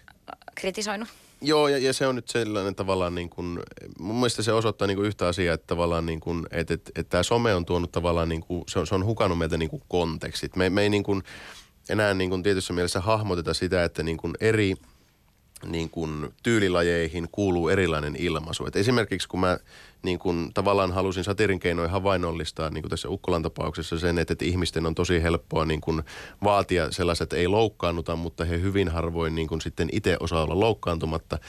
kritisoinut. Joo, ja, ja se on nyt sellainen tavallaan niin kuin, mun mielestä se osoittaa niin kuin yhtä asiaa, että tavallaan niin kuin, että, että, että tämä some on tuonut tavallaan niin kuin, se on, se on hukannut meiltä niin kuin kontekstit. Me, me ei niin kuin enää niin kuin tietyssä mielessä hahmoteta sitä, että niin kuin eri – niin kuin tyylilajeihin kuuluu erilainen ilmaisu. Et esimerkiksi kun mä niin kuin tavallaan halusin satirin keinoin havainnollistaa niin kuin tässä Ukkolan tapauksessa sen, että, että ihmisten on tosi helppoa niin kuin vaatia sellaiset, että ei loukkaannuta, mutta he hyvin harvoin niin kuin sitten itse osaa olla loukkaantumatta.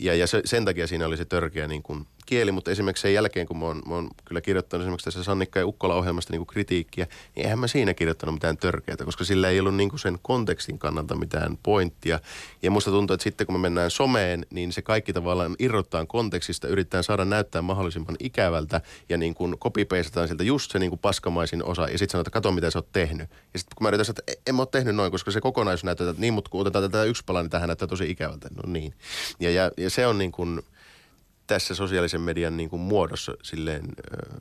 Ja, ja se, sen takia siinä oli se törkeä niin kuin kieli, mutta esimerkiksi sen jälkeen, kun mä oon, mä oon kyllä kirjoittanut esimerkiksi tässä Sannikka ja Ukkola-ohjelmasta niin kritiikkiä, niin eihän mä siinä kirjoittanut mitään törkeää, koska sillä ei ollut niin kuin sen kontekstin kannalta mitään pointtia. Ja musta tuntuu, että sitten kun me mennään someen, niin se kaikki tavallaan irrottaa kontekstista, yrittää saada näyttää mahdollisimman ikävältä ja niin kuin kopipeisataan sieltä just se niin kuin paskamaisin osa ja sitten sanotaan, että kato mitä sä oot tehnyt. Ja sitten kun mä yritän että en mä ole tehnyt noin, koska se kokonaisuus näyttää, että niin, mutta kun otetaan tätä yksi pala, niin tähän näyttää tosi ikävältä. No niin. Ja, ja, ja se on niin kuin, tässä sosiaalisen median niin kuin muodossa silleen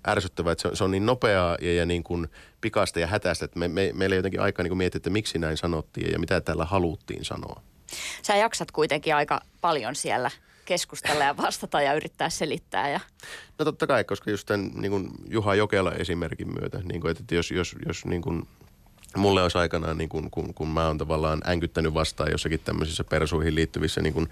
ärsyttävää, että se on, se on niin nopeaa ja, ja niin kuin pikasta ja hätäistä, että me, me, meillä ei jotenkin aikaa niin miettiä, että miksi näin sanottiin ja mitä täällä haluttiin sanoa. Sä jaksat kuitenkin aika paljon siellä keskustella ja vastata ja yrittää selittää. Ja... No totta kai, koska just tämän niin kuin Juha Jokela esimerkin myötä, niin kuin, että jos, jos, jos niin kuin mulle olisi aikanaan, niin kuin, kun, kun mä oon tavallaan änkyttänyt vastaan jossakin tämmöisissä persuihin liittyvissä niin kuin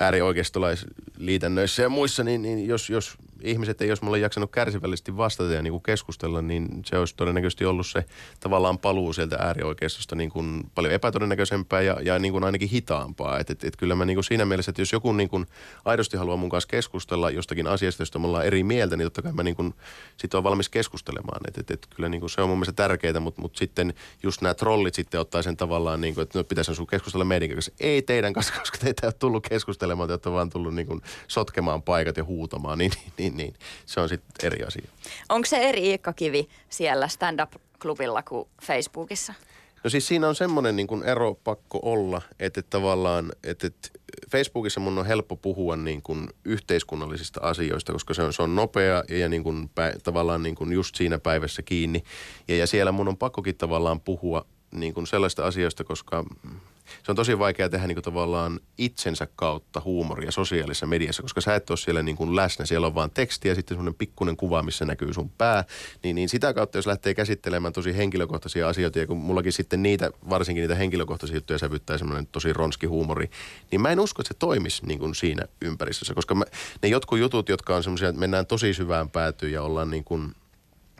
äärioikeistolaisliitännöissä ja muissa, niin, niin jos, jos ihmiset ei olisi mulle jaksanut kärsivällisesti vastata ja niin kuin keskustella, niin se olisi todennäköisesti ollut se tavallaan paluu sieltä äärioikeistosta niin kuin paljon epätodennäköisempää ja, ja niin kuin ainakin hitaampaa. Et, et, et kyllä mä niin kuin siinä mielessä, että jos joku niin kuin aidosti haluaa mun kanssa keskustella jostakin asiasta, josta me ollaan eri mieltä, niin totta kai mä niin kuin sit on valmis keskustelemaan. Et, et, et kyllä niin kuin se on mun mielestä tärkeää, mutta, mutta sitten just nämä trollit sitten ottaa sen tavallaan, niin kuin, että no, pitäisi sun keskustella meidän kanssa. Ei teidän kanssa, koska teitä ei ole tullut keskustelemaan, te olette vaan tullut niin kuin sotkemaan paikat ja huutamaan, niin, niin, niin se on sitten eri asia. Onko se eri Iikka Kivi siellä stand-up-klubilla kuin Facebookissa? No siis siinä on semmoinen niin kuin ero pakko olla, että, tavallaan, että Facebookissa mun on helppo puhua niin kuin yhteiskunnallisista asioista, koska se on, se on nopea ja niin kuin pä, tavallaan niin kuin just siinä päivässä kiinni. Ja, ja siellä mun on pakkokin tavallaan puhua niin kuin sellaista asioista, koska se on tosi vaikea tehdä niin kuin tavallaan itsensä kautta huumoria sosiaalisessa mediassa, koska sä et ole siellä niin kuin läsnä. Siellä on vaan teksti ja sitten semmoinen pikkuinen kuva, missä näkyy sun pää. Niin, niin sitä kautta, jos lähtee käsittelemään tosi henkilökohtaisia asioita, ja kun mullakin sitten niitä, varsinkin niitä henkilökohtaisia juttuja sävyttää semmoinen tosi ronski huumori, niin mä en usko, että se toimisi niin kuin siinä ympäristössä, koska mä, ne jotkut jutut, jotka on semmoisia, että mennään tosi syvään päätyyn ja ollaan niin kuin –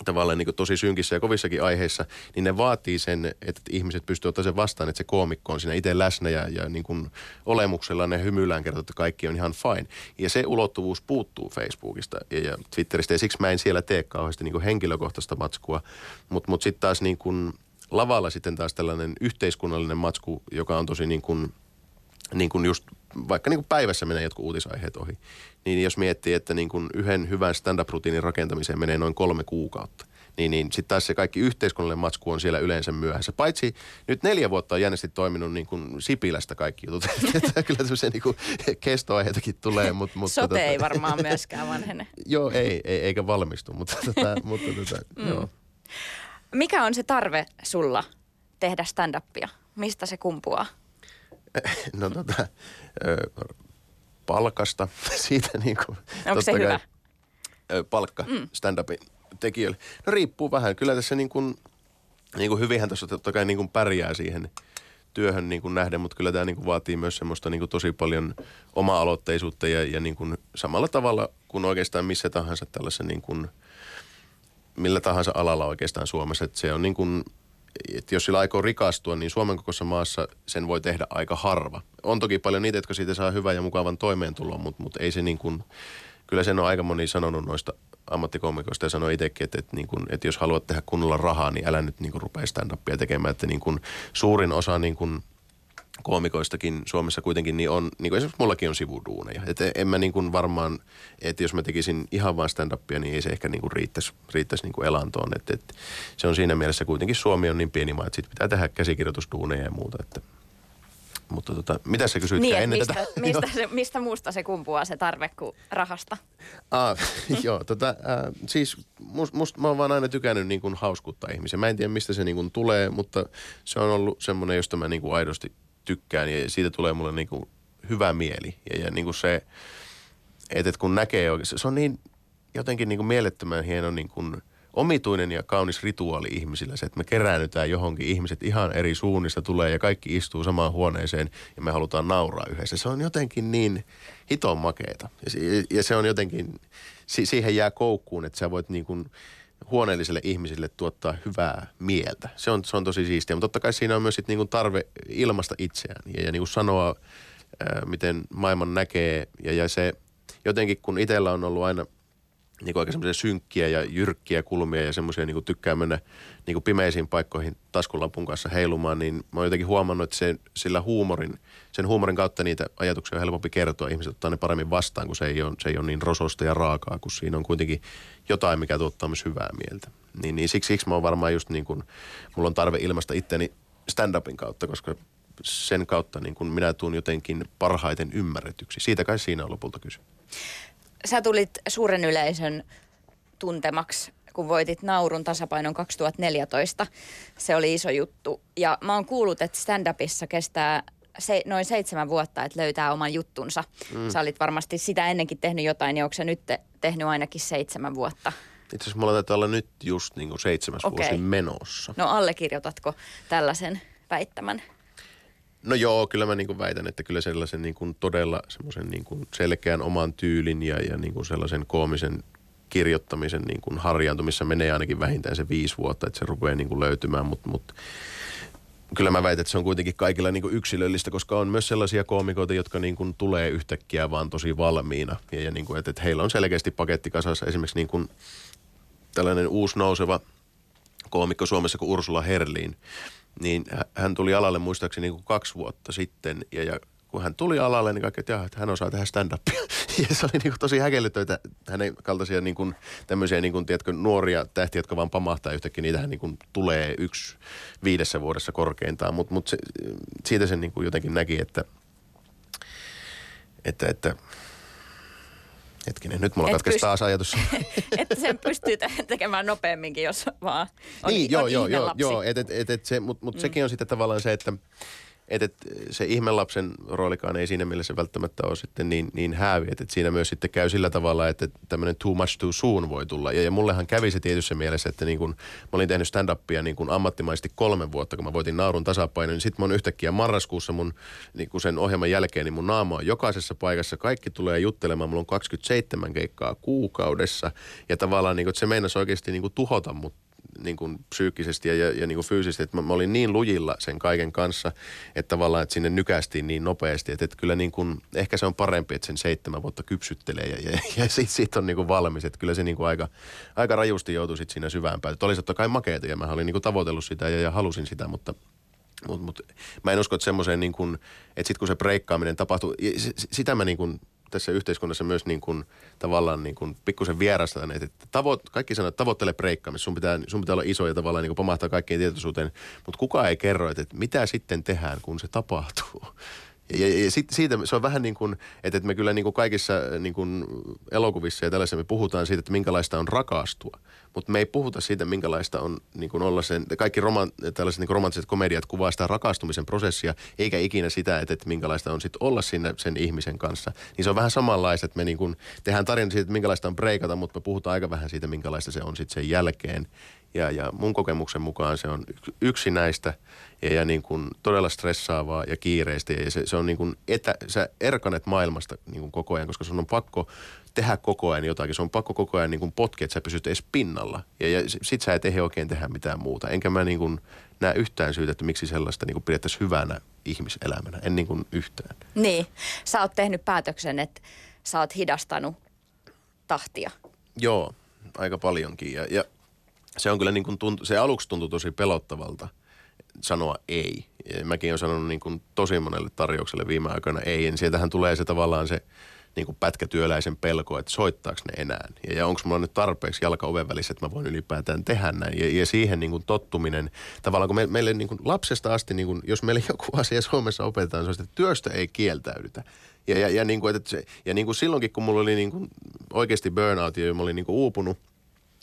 tavallaan niin tosi synkissä ja kovissakin aiheissa, niin ne vaatii sen, että ihmiset pystyvät ottaa sen vastaan, että se koomikko on siinä itse läsnä ja, ja niin kuin olemuksella ne hymyillään kertoo, että kaikki on ihan fine. Ja se ulottuvuus puuttuu Facebookista ja, ja Twitteristä ja siksi mä en siellä tee kauheasti niin kuin henkilökohtaista matskua, mutta mut sitten taas niin kuin lavalla sitten taas tällainen yhteiskunnallinen matsku, joka on tosi niin kuin, niin kuin just vaikka niin kuin päivässä menee jotkut uutisaiheet ohi, niin jos miettii, että niin kuin yhden hyvän stand-up-rutiinin rakentamiseen menee noin kolme kuukautta, niin, niin sitten taas se kaikki yhteiskunnallinen matsku on siellä yleensä myöhässä. Paitsi nyt neljä vuotta on jännästi toiminut niin kuin Sipilästä kaikki jutut. Että kyllä tämmöisiä niin kuin kestoaiheitakin tulee. Mutta, mutta Sote tota, ei varmaan myöskään vanhene. joo, ei, ei, eikä valmistu, mutta, tota, mutta tota, mm. joo. Mikä on se tarve sulla tehdä stand-upia? Mistä se kumpuaa? No tota, palkasta, siitä niin kuin, Onko se hyvä? palkka mm. stand-upin tekijöille. No riippuu vähän. Kyllä tässä niin kuin, niin kuin hyvinhän tuossa totta kai niin kuin pärjää siihen työhön niin kuin nähden, mutta kyllä tämä niin kuin vaatii myös semmoista niin kuin tosi paljon oma-aloitteisuutta ja, ja niin kuin samalla tavalla kuin oikeastaan missä tahansa tällaisen niin kuin, millä tahansa alalla oikeastaan Suomessa. Että se on niin kuin, että jos sillä aikoo rikastua, niin Suomen kokoisessa maassa sen voi tehdä aika harva. On toki paljon niitä, jotka siitä saa hyvän ja mukavan toimeentulon, mutta, mutta ei se niin kuin, kyllä sen on aika moni sanonut noista ammattikomikoista ja sanoi itsekin, että, että, niin kuin, että jos haluat tehdä kunnolla rahaa, niin älä nyt niin kuin rupea stand-upia tekemään. Että niin kuin suurin osa niin kuin koomikoistakin Suomessa kuitenkin niin on, niin kuin esimerkiksi mullakin on sivuduuneja. Että en mä niin kuin varmaan, että jos mä tekisin ihan vain stand-upia, niin ei se ehkä niin kuin riittäisi, riittäisi niin kuin elantoon. Että, että se on siinä mielessä kuitenkin Suomi on niin pieni maa, että sit pitää tehdä käsikirjoitusduuneja ja muuta. Että, mutta tota, mitä sä kysyit niin, ennen mistä, tätä? Mistä, se, mistä muusta se kumpuaa se tarve kuin rahasta? Ah, joo, tota, äh, siis must, must, mä oon vaan aina tykännyt niin kuin hauskuuttaa ihmisiä. Mä en tiedä mistä se niin kuin tulee, mutta se on ollut semmoinen, josta mä niin kuin aidosti tykkään ja siitä tulee mulle niin kuin hyvä mieli. Ja, ja niin kuin se, että, että kun näkee oikein, se on niin jotenkin niin kuin mielettömän hieno niin kuin – omituinen ja kaunis rituaali ihmisillä se, että me keräännytään johonkin, ihmiset ihan eri suunnista tulee ja kaikki istuu samaan huoneeseen ja me halutaan nauraa yhdessä. Se on jotenkin niin hiton makeeta ja, ja se on jotenkin, si- siihen jää koukkuun, että sä voit niin kuin huoneelliselle ihmisille tuottaa hyvää mieltä. Se on, se on tosi siistiä, mutta totta kai siinä on myös sit niin kuin tarve ilmasta itseään ja, ja niin kuin sanoa, ää, miten maailman näkee ja, ja se jotenkin kun itsellä on ollut aina – niin kuin aika synkkiä ja jyrkkiä kulmia ja semmoisia niin tykkää mennä niin kuin pimeisiin paikkoihin taskulapun kanssa heilumaan, niin mä oon jotenkin huomannut, että se, sillä huumorin, sen huumorin kautta niitä ajatuksia on helpompi kertoa. Ihmiset ottaa ne paremmin vastaan, kun se ei ole, se ei ole niin rososta ja raakaa, kun siinä on kuitenkin jotain, mikä tuottaa myös hyvää mieltä. Niin, niin siksi, siksi mä oon varmaan just niin kuin, mulla on tarve ilmasta itteni stand-upin kautta, koska sen kautta niin kuin minä tuun jotenkin parhaiten ymmärretyksi. Siitä kai siinä on lopulta kyse sä tulit suuren yleisön tuntemaksi kun voitit Naurun tasapainon 2014. Se oli iso juttu. Ja mä oon kuullut, että stand-upissa kestää se, noin seitsemän vuotta, että löytää oman juttunsa. Mm. Sä olit varmasti sitä ennenkin tehnyt jotain, niin onko sä nyt tehnyt ainakin seitsemän vuotta? Itse asiassa mulla taitaa olla nyt just niin kuin seitsemäs okay. vuosi menossa. No allekirjoitatko tällaisen väittämän? No joo, kyllä mä niin kuin väitän, että kyllä sellaisen niin kuin todella semmoisen niin kuin selkeän oman tyylin ja, ja niin kuin sellaisen koomisen kirjoittamisen niin kuin harjaantumissa menee ainakin vähintään se viisi vuotta, että se rupeaa niin kuin löytymään, mutta mut, kyllä mä väitän, että se on kuitenkin kaikilla niin kuin yksilöllistä, koska on myös sellaisia koomikoita, jotka niin kuin tulee yhtäkkiä vaan tosi valmiina. Ja, ja niin kuin, että, että heillä on selkeästi paketti kasassa. Esimerkiksi niin kuin tällainen uusi nouseva koomikko Suomessa kuin Ursula Herliin, niin hän tuli alalle muistaakseni niin kuin kaksi vuotta sitten ja, ja kun hän tuli alalle, niin kaikki, että, että hän osaa tehdä stand-upia. Ja se oli niin kuin tosi häkellyttöitä hänen kaltaisia niin kuin, tämmöisiä niin kuin, tiedätkö, nuoria tähtiä, jotka vaan pamahtaa yhtäkkiä. Niitähän niin kuin, tulee yksi viidessä vuodessa korkeintaan, mutta mut siitä sen niin kuin, jotenkin näki, että, että, että Hetkinen, nyt mulla katkesi pyst- taas ajatus. että sen pystyy tekemään nopeamminkin, jos vaan on, niin, on joo, joo, joo, joo, et, et, et, et se, mutta mut mm. sekin on sitten tavallaan se, että että et se ihmelapsen roolikaan ei siinä mielessä välttämättä ole sitten niin, niin häävi, että et siinä myös sitten käy sillä tavalla, että tämmöinen too much too soon voi tulla. Ja, ja mullehan kävi se tietyssä mielessä, että niin kun, mä olin tehnyt stand-upia niin kun ammattimaisesti kolme vuotta, kun mä voitin naurun tasapainon, niin sitten mä oon yhtäkkiä marraskuussa mun niin kun sen ohjelman jälkeen, niin mun naama on jokaisessa paikassa, kaikki tulee juttelemaan, mulla on 27 keikkaa kuukaudessa, ja tavallaan niin kun, se meinasi oikeasti niin kun tuhota mut niin kuin psyykkisesti ja, ja niin kuin fyysisesti, että mä, mä olin niin lujilla sen kaiken kanssa, että tavallaan, että sinne nykästiin niin nopeasti, että, että kyllä niin kuin, ehkä se on parempi, että sen seitsemän vuotta kypsyttelee ja, ja, ja sitten sit on niin kuin valmis, että kyllä se niin kuin aika, aika rajusti joutui sitten siinä syvään päälle. Olisi totta kai makeeta ja mä olin niin kuin tavoitellut sitä ja, ja halusin sitä, mutta Mutta mut, mä en usko, että semmoiseen niin kuin, että sitten kun se breikkaaminen tapahtuu, sitä mä niin kuin tässä yhteiskunnassa myös niin kuin, tavallaan niin kuin pikkusen vierastaneet, että tavo, kaikki sanoo, että tavoittele breikkaamista, sun pitää, sun pitää olla iso ja tavallaan niin kuin pomahtaa kaikkien tietoisuuteen, mutta kukaan ei kerro, että, että mitä sitten tehdään, kun se tapahtuu. Ja, ja, sit, siitä se on vähän niin kuin, että, että me kyllä niin kuin kaikissa niin kuin elokuvissa ja tällaisessa me puhutaan siitä, että minkälaista on rakastua. Mutta me ei puhuta siitä, minkälaista on niin kuin olla sen, kaikki roman, tällaiset niin kuin romanttiset komediat kuvaa sitä rakastumisen prosessia, eikä ikinä sitä, että, että minkälaista on sitten olla siinä sen ihmisen kanssa. Niin se on vähän samanlaista, että me niin kuin tehdään tarina siitä, että minkälaista on breikata, mutta me puhutaan aika vähän siitä, minkälaista se on sitten sen jälkeen. Ja, ja mun kokemuksen mukaan se on yksi näistä ja, ja niin kuin todella stressaavaa ja kiireistä. Ja se, se on niin kuin etä, sä erkanet maailmasta niin kuin koko ajan, koska sun on pakko tehdä koko ajan jotakin. Se on pakko koko ajan niin kuin potkia, että sä pysyt edes pinnalla. Ja, ja sit sä et ehdi oikein tehdä mitään muuta. Enkä mä niin kuin näe yhtään syytä, että miksi sellaista niin kuin pidettäisiin hyvänä ihmiselämänä. En niin kuin yhtään. Niin. Sä oot tehnyt päätöksen, että sä oot hidastanut tahtia. Joo, aika paljonkin. Ja, ja se on kyllä niin kuin tuntu, se aluksi tuntui tosi pelottavalta sanoa ei. Ja mäkin olen sanonut niin kuin tosi monelle tarjoukselle viime aikoina ei. Ja sieltähän tulee se tavallaan se niin kuin pätkätyöläisen pelko, että soittaako ne enää. Ja, ja onko mulla nyt tarpeeksi jalka oven välissä, että mä voin ylipäätään tehdä näin. Ja, ja siihen niin kuin tottuminen, tavallaan kun me, meille niin kuin lapsesta asti, niin kuin, jos meille joku asia Suomessa opetetaan, se on, että työstä ei kieltäydytä. Ja, ja, ja, niin kuin, että se, ja niin kuin silloinkin, kun mulla oli niin kuin oikeasti burnout ja mä olin niin kuin uupunut –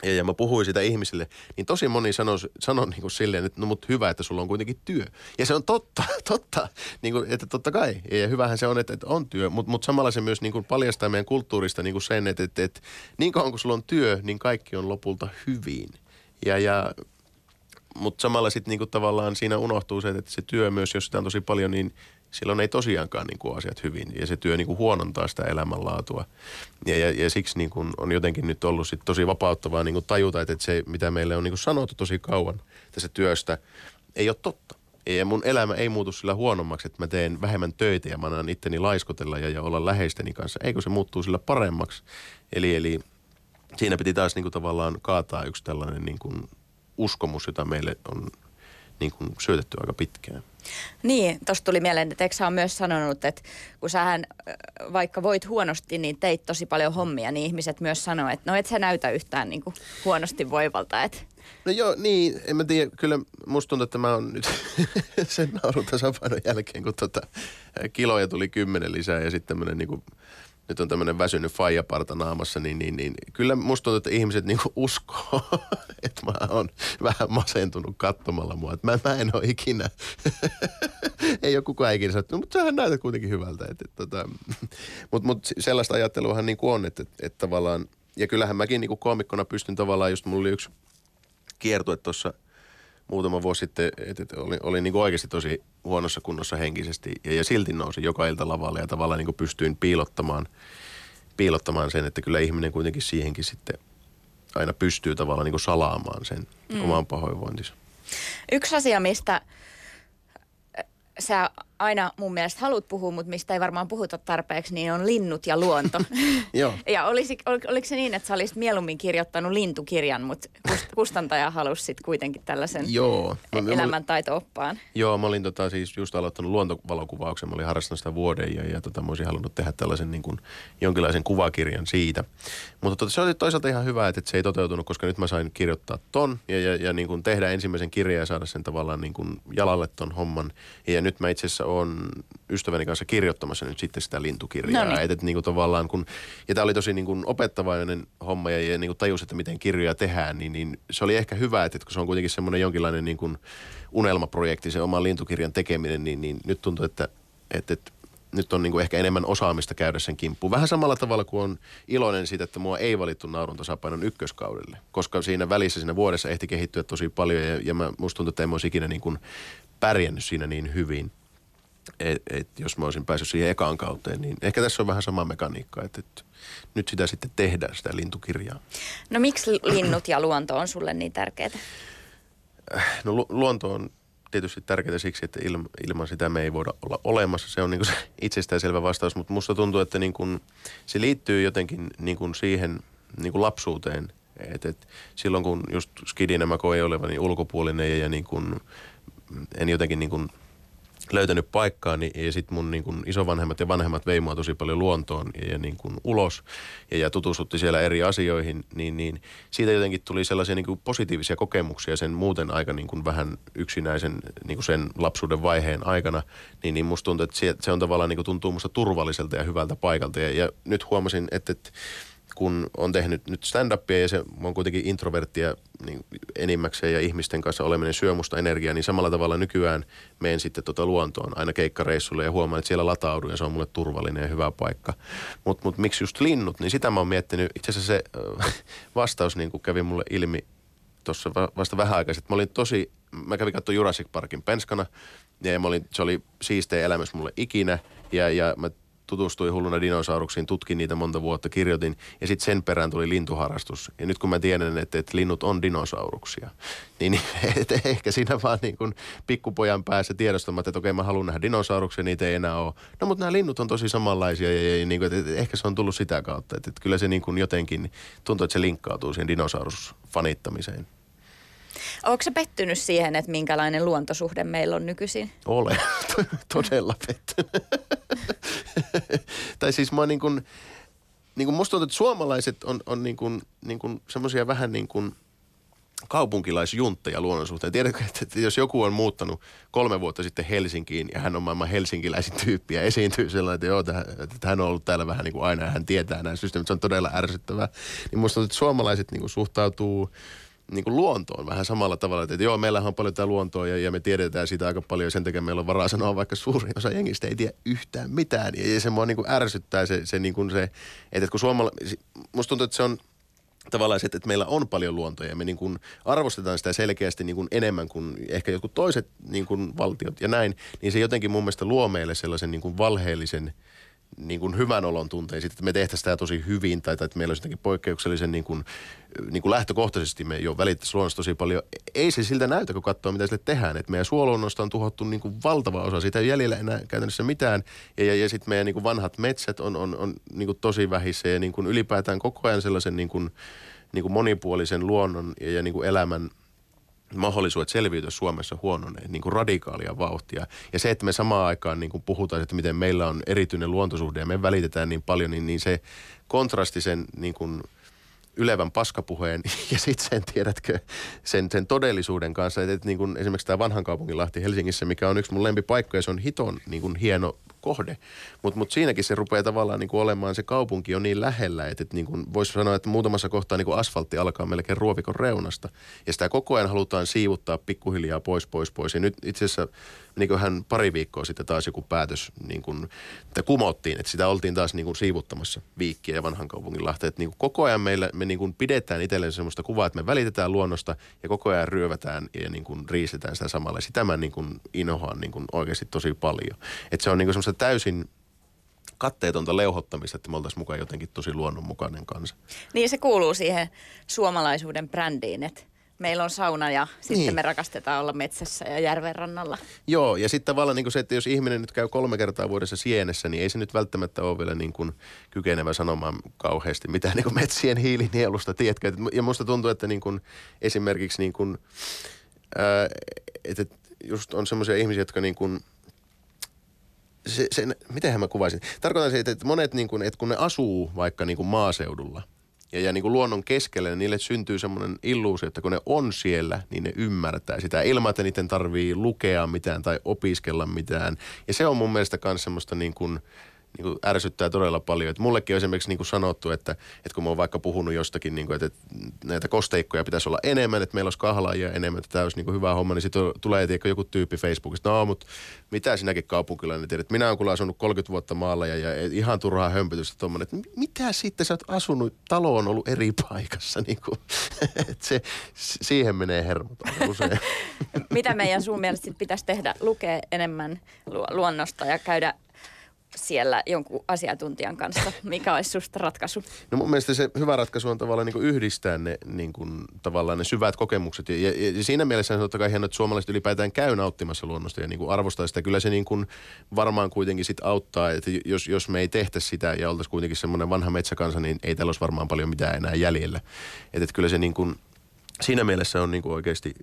ja, ja mä puhuin sitä ihmisille, niin tosi moni sanoi, sanoi niin kuin silleen, että no mut hyvä, että sulla on kuitenkin työ. Ja se on totta, totta, niin kuin, että totta kai. Ja hyvähän se on, että, että on työ, mutta mut samalla se myös niin kuin paljastaa meidän kulttuurista niin kuin sen, että, että, että niin kauan kuin sulla on työ, niin kaikki on lopulta hyvin. Ja, ja mutta samalla sitten niinku tavallaan siinä unohtuu se, että se työ myös, jos sitä on tosi paljon, niin silloin ei tosiaankaan niin kuin asiat hyvin ja se työ niin kuin huonontaa sitä elämänlaatua. Ja, ja, ja siksi niin kuin on jotenkin nyt ollut sit tosi vapauttavaa niin kuin tajuta, että se mitä meille on niin kuin sanottu tosi kauan tässä työstä ei ole totta. Ja mun elämä ei muutu sillä huonommaksi, että mä teen vähemmän töitä ja mä annan itteni laiskotella ja, ja olla läheisteni kanssa. Eikö se muuttuu sillä paremmaksi? Eli, eli siinä piti taas niin kuin tavallaan kaataa yksi tällainen niin kuin uskomus, jota meille on niin kuin syötetty aika pitkään. Niin, tuosta tuli mieleen, että Eksa on myös sanonut, että kun sähän vaikka voit huonosti, niin teit tosi paljon hommia, niin ihmiset myös sanoo, että no et sä näytä yhtään niin kuin huonosti voivalta. Että. No joo, niin, en mä tiedä, kyllä musta tuntuu, että mä oon nyt sen naurun tasapainon jälkeen, kun tota, kiloja tuli kymmenen lisää ja sitten tämmöinen niin kuin nyt on tämmöinen väsynyt faijaparta naamassa, niin, niin, niin kyllä musta tuntuu, että ihmiset niinku uskoo, että mä oon vähän masentunut katsomalla mua. Että mä, mä en ole ikinä, ei ole kukaan ikinä sanonut, no, mutta sähän näytät kuitenkin hyvältä. Että, että, tota, mutta mut sellaista ajatteluahan niin kuin on, että, että, että tavallaan, ja kyllähän mäkin niin kuin koomikkona pystyn tavallaan, just mulla oli yksi kiertue tuossa – muutama vuosi sitten, että et oli, oli niin kuin oikeasti tosi huonossa kunnossa henkisesti ja, ja silti nousi joka ilta lavalle ja tavallaan niin kuin pystyin piilottamaan, piilottamaan sen, että kyllä ihminen kuitenkin siihenkin sitten aina pystyy tavallaan niin kuin salaamaan sen mm. oman pahoinvointinsa. Yksi asia, mistä sä aina mun mielestä haluat puhua, mutta mistä ei varmaan puhuta tarpeeksi, niin on linnut ja luonto. Joo. ja olisi, ol, oliko se niin, että sä olisit mieluummin kirjoittanut lintukirjan, mutta kustantaja halusi sitten kuitenkin tällaisen Joo. Mä, elämäntaito-oppaan? Joo, mä olin tota, siis just aloittanut luontovalokuvauksen. Mä olin harrastanut sitä vuoden ja, ja tota, mä olisin halunnut tehdä tällaisen niin kuin, jonkinlaisen kuvakirjan siitä. Mutta tota, se oli toisaalta ihan hyvä, että, että se ei toteutunut, koska nyt mä sain kirjoittaa ton ja, ja, ja niin kuin tehdä ensimmäisen kirjan ja saada sen tavallaan niin kuin jalalle ton homman. Ja nyt mä itse asiassa on ystäväni kanssa kirjoittamassa nyt sitten sitä lintukirjaa. No niin. Et, et, niin kuin tavallaan kun, ja tämä oli tosi niin kuin opettavainen homma ja, ja niin kuin tajus, että miten kirjoja tehdään, niin, niin se oli ehkä hyvä, että, että kun se on kuitenkin semmoinen jonkinlainen niin kuin unelmaprojekti, se oman lintukirjan tekeminen, niin, niin nyt tuntuu, että, että, että nyt on niin kuin ehkä enemmän osaamista käydä sen kimppuun. Vähän samalla tavalla kuin on iloinen siitä, että mua ei valittu naurun tasapainon ykköskaudelle, koska siinä välissä siinä vuodessa ehti kehittyä tosi paljon ja, ja mä, musta tuntuu, että en olisi ikinä niin kuin pärjännyt siinä niin hyvin et, et jos mä olisin päässyt siihen ekaan kauteen, niin ehkä tässä on vähän sama mekaniikka, että, että nyt sitä sitten tehdään, sitä lintukirjaa. No miksi linnut ja luonto on sulle niin tärkeää? No lu- luonto on tietysti tärkeää siksi, että ilma, ilman sitä me ei voida olla olemassa. Se on niin se itsestäänselvä vastaus, mutta musta tuntuu, että niin kuin se liittyy jotenkin niin kuin siihen niin kuin lapsuuteen. Et, et silloin kun just skidinä mä koin olevani ulkopuolinen ja, ja niin kuin, en jotenkin niin kuin löytänyt paikkaani niin, ja sitten mun niin kun isovanhemmat ja vanhemmat vei mua tosi paljon luontoon ja, ja niin kun ulos ja, ja tutustutti siellä eri asioihin, niin, niin siitä jotenkin tuli sellaisia niin kuin positiivisia kokemuksia sen muuten aika niin kuin vähän yksinäisen niin kuin sen lapsuuden vaiheen aikana, niin, niin musta tuntuu, että se, se on tavallaan niin kuin tuntuu musta turvalliselta ja hyvältä paikalta. Ja, ja nyt huomasin, että, että kun on tehnyt nyt stand-upia ja se on kuitenkin introverttia niin enimmäkseen ja ihmisten kanssa oleminen syö musta energiaa, niin samalla tavalla nykyään menen sitten tota luontoon aina keikkareissulle ja huomaan, että siellä lataudun ja se on mulle turvallinen ja hyvä paikka. Mutta mut miksi just linnut, niin sitä mä oon miettinyt. Itse asiassa se vastaus niin kuin kävi mulle ilmi tuossa vasta vähän aikaa Mä olin tosi, mä kävin katsomaan Jurassic Parkin penskana ja mä olin, se oli siisteä elämys mulle ikinä ja, ja mä tutustuin hulluna dinosauruksiin, tutkin niitä monta vuotta, kirjoitin ja sitten sen perään tuli lintuharrastus. Ja nyt kun mä tiedän, että, että linnut on dinosauruksia, niin et, ehkä siinä vaan niin kuin pikkupojan päässä tiedostamat, että okei mä haluan nähdä dinosauruksia, niitä ei enää ole. No mutta nämä linnut on tosi samanlaisia ja, ja, niin kuin, että, että ehkä se on tullut sitä kautta. Että, että kyllä se niin kuin jotenkin tuntuu, että se linkkautuu siihen dinosaurusfanittamiseen. Onko se pettynyt siihen, että minkälainen luontosuhde meillä on nykyisin? Olen, todella pettynyt. tai siis mä niin kuin, niin kuin musta tuntuu, että suomalaiset on, on niin kuin, niin kuin semmoisia vähän niin kuin kaupunkilaisjuntteja luonnon suhteen. Tiedätkö, että jos joku on muuttanut kolme vuotta sitten Helsinkiin ja hän on maailman helsinkiläisin tyyppi ja esiintyy sellainen, että, joo, että hän on ollut täällä vähän niin kuin aina ja hän tietää nämä systeemit, se on todella ärsyttävää. Niin musta tuntuu, että suomalaiset niin kuin suhtautuu – niin kuin luontoon vähän samalla tavalla. Että joo, meillä on paljon tätä luontoa ja, ja me tiedetään siitä aika paljon ja sen takia meillä on varaa sanoa, vaikka suurin osa jengistä ei tiedä yhtään mitään. Ja, ja se mua niin kuin ärsyttää se, se, niin kuin se että kun suomala... Musta tuntuu, että se on tavallaan se, että meillä on paljon luontoa ja me niin kuin arvostetaan sitä selkeästi niin kuin enemmän kuin ehkä jotkut toiset niin kuin valtiot ja näin, niin se jotenkin mun mielestä luo meille sellaisen niin kuin valheellisen – niin kuin hyvän olon tunteen sitten, että me tehtäisiin tämä tosi hyvin tai, tai että meillä olisi jotenkin poikkeuksellisen niin kuin, niin kuin lähtökohtaisesti me jo välittäisiin luonnosta tosi paljon. Ei se siltä näytä, kun katsoo, mitä sille tehdään. Että meidän suoluonnosta on tuhottu niin kuin valtava osa. Siitä ei jäljellä enää käytännössä mitään. Ja, ja, ja sitten meidän niin kuin vanhat metsät on, on, on niin kuin tosi vähissä ja niin kuin ylipäätään koko ajan sellaisen niin kuin, niin kuin monipuolisen luonnon ja, ja niin kuin elämän – mahdollisuudet selviytyä Suomessa huononee niin kuin radikaalia vauhtia. Ja se, että me samaan aikaan niin kuin puhutaan, että miten meillä on erityinen luontosuhde ja me välitetään niin paljon, niin, niin se kontrasti sen niin kuin ylevän paskapuheen ja sitten sen, tiedätkö, sen, sen todellisuuden kanssa. Että, että niin kuin esimerkiksi tämä vanhan kaupungin Lahti Helsingissä, mikä on yksi mun lempipaikkoja, se on hiton niin kuin hieno kohde. Mutta mut siinäkin se rupeaa tavallaan niin kuin olemaan, se kaupunki on niin lähellä, että, että niin kuin voisi sanoa, että muutamassa kohtaa niin kuin asfaltti alkaa melkein ruovikon reunasta. Ja sitä koko ajan halutaan siivuttaa pikkuhiljaa pois, pois, pois. Ja nyt itse asiassa niin hän pari viikkoa sitten taas joku päätös niin kuin, että kumottiin, että sitä oltiin taas niin kuin siivuttamassa viikkiä ja vanhan kaupungin lahteen. Että niin kuin koko ajan meillä, me niin kuin pidetään itselleen sellaista kuvaa, että me välitetään luonnosta ja koko ajan ryövätään ja niin kuin riistetään sitä samalla. Sitä mä niin kuin inohaan niin kuin oikeasti tosi paljon. Että se on niin kuin semmoista täysin katteetonta leuhottamista, että me oltaisiin mukaan jotenkin tosi luonnonmukainen kansa. Niin se kuuluu siihen suomalaisuuden brändiin, että meillä on sauna ja sitten niin. me rakastetaan olla metsässä ja järven rannalla. Joo, ja sitten tavallaan niin kuin se, että jos ihminen nyt käy kolme kertaa vuodessa sienessä, niin ei se nyt välttämättä ole vielä niin kuin kykenevä sanomaan kauheasti mitään niin kuin metsien hiilinielusta, tiedätkö? Ja musta tuntuu, että niin kuin esimerkiksi niin kuin, ää, että just on semmoisia ihmisiä, jotka niin kuin – se, se, mitenhän mä kuvaisin? Tarkoitan se, että monet, niin kuin, että kun ne asuu vaikka niin kuin maaseudulla ja, ja niin kuin luonnon keskellä, niin niille syntyy semmoinen illuusio, että kun ne on siellä, niin ne ymmärtää sitä ilman, että niiden tarvii lukea mitään tai opiskella mitään. Ja se on mun mielestä myös semmoista niin kuin – niin kuin ärsyttää todella paljon. Et mullekin on esimerkiksi niin kuin sanottu, että, että kun mä oon vaikka puhunut jostakin, niin kuin, että, että näitä kosteikkoja pitäisi olla enemmän, että meillä olisi kahlaajia enemmän, että tämä olisi niin kuin hyvä homma, niin sitten tulee tiedätkö, joku tyyppi Facebookista, no mutta mitä sinäkin kaupunkilainen tiedät, minä olen kyllä asunut 30 vuotta maalla ja, ja ihan turhaa hömpötystä tuommoinen, että mitä sitten sä oot asunut, talo on ollut eri paikassa, niin kuin, että se, siihen menee hermot usein. mitä meidän sun mielestä pitäisi tehdä, lukea enemmän luonnosta ja käydä siellä jonkun asiantuntijan kanssa? Mikä olisi susta ratkaisu? No mun mielestä se hyvä ratkaisu on tavallaan niin yhdistää ne, niin kuin, tavallaan ne syvät kokemukset. Ja, ja, ja siinä mielessä on totta kai hienoa, että suomalaiset ylipäätään käy nauttimassa luonnosta ja niin kuin arvostaa sitä. Kyllä se niin kuin varmaan kuitenkin sit auttaa, että jos, jos me ei tehtä sitä ja oltaisiin kuitenkin semmoinen vanha metsäkansa, niin ei täällä olisi varmaan paljon mitään enää jäljellä. Että, että kyllä se niin kuin, siinä mielessä on niin kuin oikeasti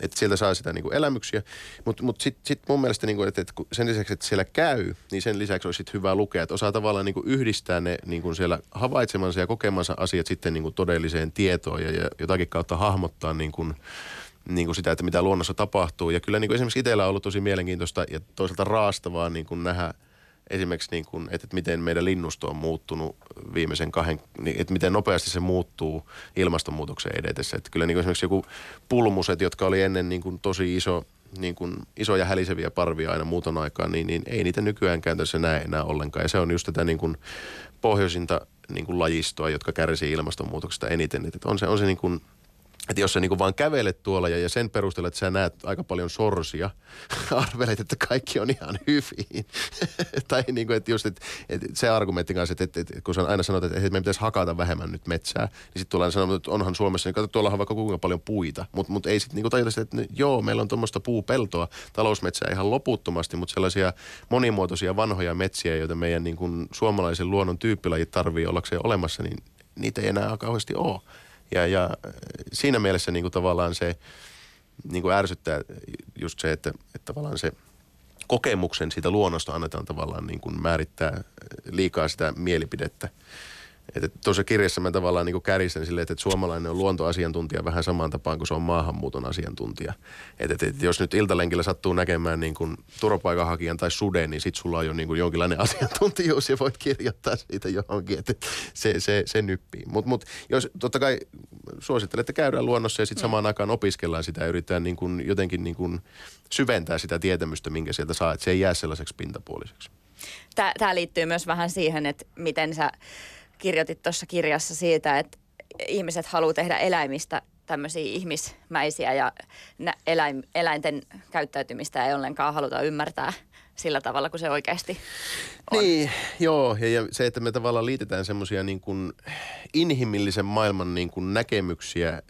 että sieltä saa sitä niin kuin elämyksiä. Mutta mut, sitten sit mun mielestä, niin kuin, että, että sen lisäksi, että siellä käy, niin sen lisäksi olisi hyvä lukea, että osaa tavallaan niin kuin yhdistää ne niin kuin siellä havaitsemansa ja kokemansa asiat sitten niin kuin todelliseen tietoon ja, ja jotakin kautta hahmottaa niin kuin, niin kuin sitä, että mitä luonnossa tapahtuu. Ja kyllä niin kuin esimerkiksi itsellä on ollut tosi mielenkiintoista ja toisaalta raastavaa niin kuin nähdä esimerkiksi, niin kuin, että, miten meidän linnusto on muuttunut viimeisen kahden, niin, että miten nopeasti se muuttuu ilmastonmuutoksen edetessä. Että kyllä niin kuin esimerkiksi joku pulmuset, jotka oli ennen niin kuin tosi iso, niin kuin isoja häliseviä parvia aina muuton aikaa, niin, niin ei niitä nykyään käytännössä näe enää ollenkaan. Ja se on just tätä niin kuin pohjoisinta niin kuin lajistoa, jotka kärsii ilmastonmuutoksesta eniten. Että on se, on se niin kuin – että jos sä niinku vaan kävelet tuolla ja, sen perusteella, että sä näet aika paljon sorsia, arvelet, että kaikki on ihan hyvin. tai niinku, että just et, et se argumentti kanssa, että, että, että kun aina sanot, että, että meidän pitäisi hakata vähemmän nyt metsää, niin sitten tullaan sanomaan, että onhan Suomessa, niin kato, tuolla on vaikka kuinka paljon puita. Mutta mut ei sitten niinku tajuta sitä, että joo, meillä on tuommoista puupeltoa, talousmetsää ihan loputtomasti, mutta sellaisia monimuotoisia vanhoja metsiä, joita meidän niinku suomalaisen luonnon tyyppilajit tarvii ollakseen olemassa, niin niitä ei enää kauheasti ole. Ja, ja siinä mielessä niin kuin tavallaan se niin kuin ärsyttää just se, että, että tavallaan se kokemuksen siitä luonnosta annetaan tavallaan niin kuin määrittää liikaa sitä mielipidettä. Että tuossa kirjassa mä tavallaan niin kärjistän silleen, että suomalainen on luontoasiantuntija vähän samaan tapaan kuin se on maahanmuuton asiantuntija. Että, että, että jos nyt iltalenkillä sattuu näkemään niin kuin turvapaikanhakijan tai suden, niin sit sulla on jo niin kuin jonkinlainen asiantuntijuus ja voit kirjoittaa siitä johonkin, että se, se, se nyppii. Mutta mut, jos totta kai suosittelen, että käydään luonnossa ja sitten mm. samaan aikaan opiskellaan sitä ja yritetään niin kuin jotenkin niin kuin syventää sitä tietämystä, minkä sieltä saa, että se ei jää sellaiseksi pintapuoliseksi. Tämä liittyy myös vähän siihen, että miten sä kirjoitit tuossa kirjassa siitä, että ihmiset haluaa tehdä eläimistä tämmöisiä ihmismäisiä ja eläin, eläinten käyttäytymistä ei ollenkaan haluta ymmärtää sillä tavalla, kuin se oikeasti on. Niin, joo. Ja, ja se, että me tavallaan liitetään semmoisia niin kuin inhimillisen maailman niin kuin näkemyksiä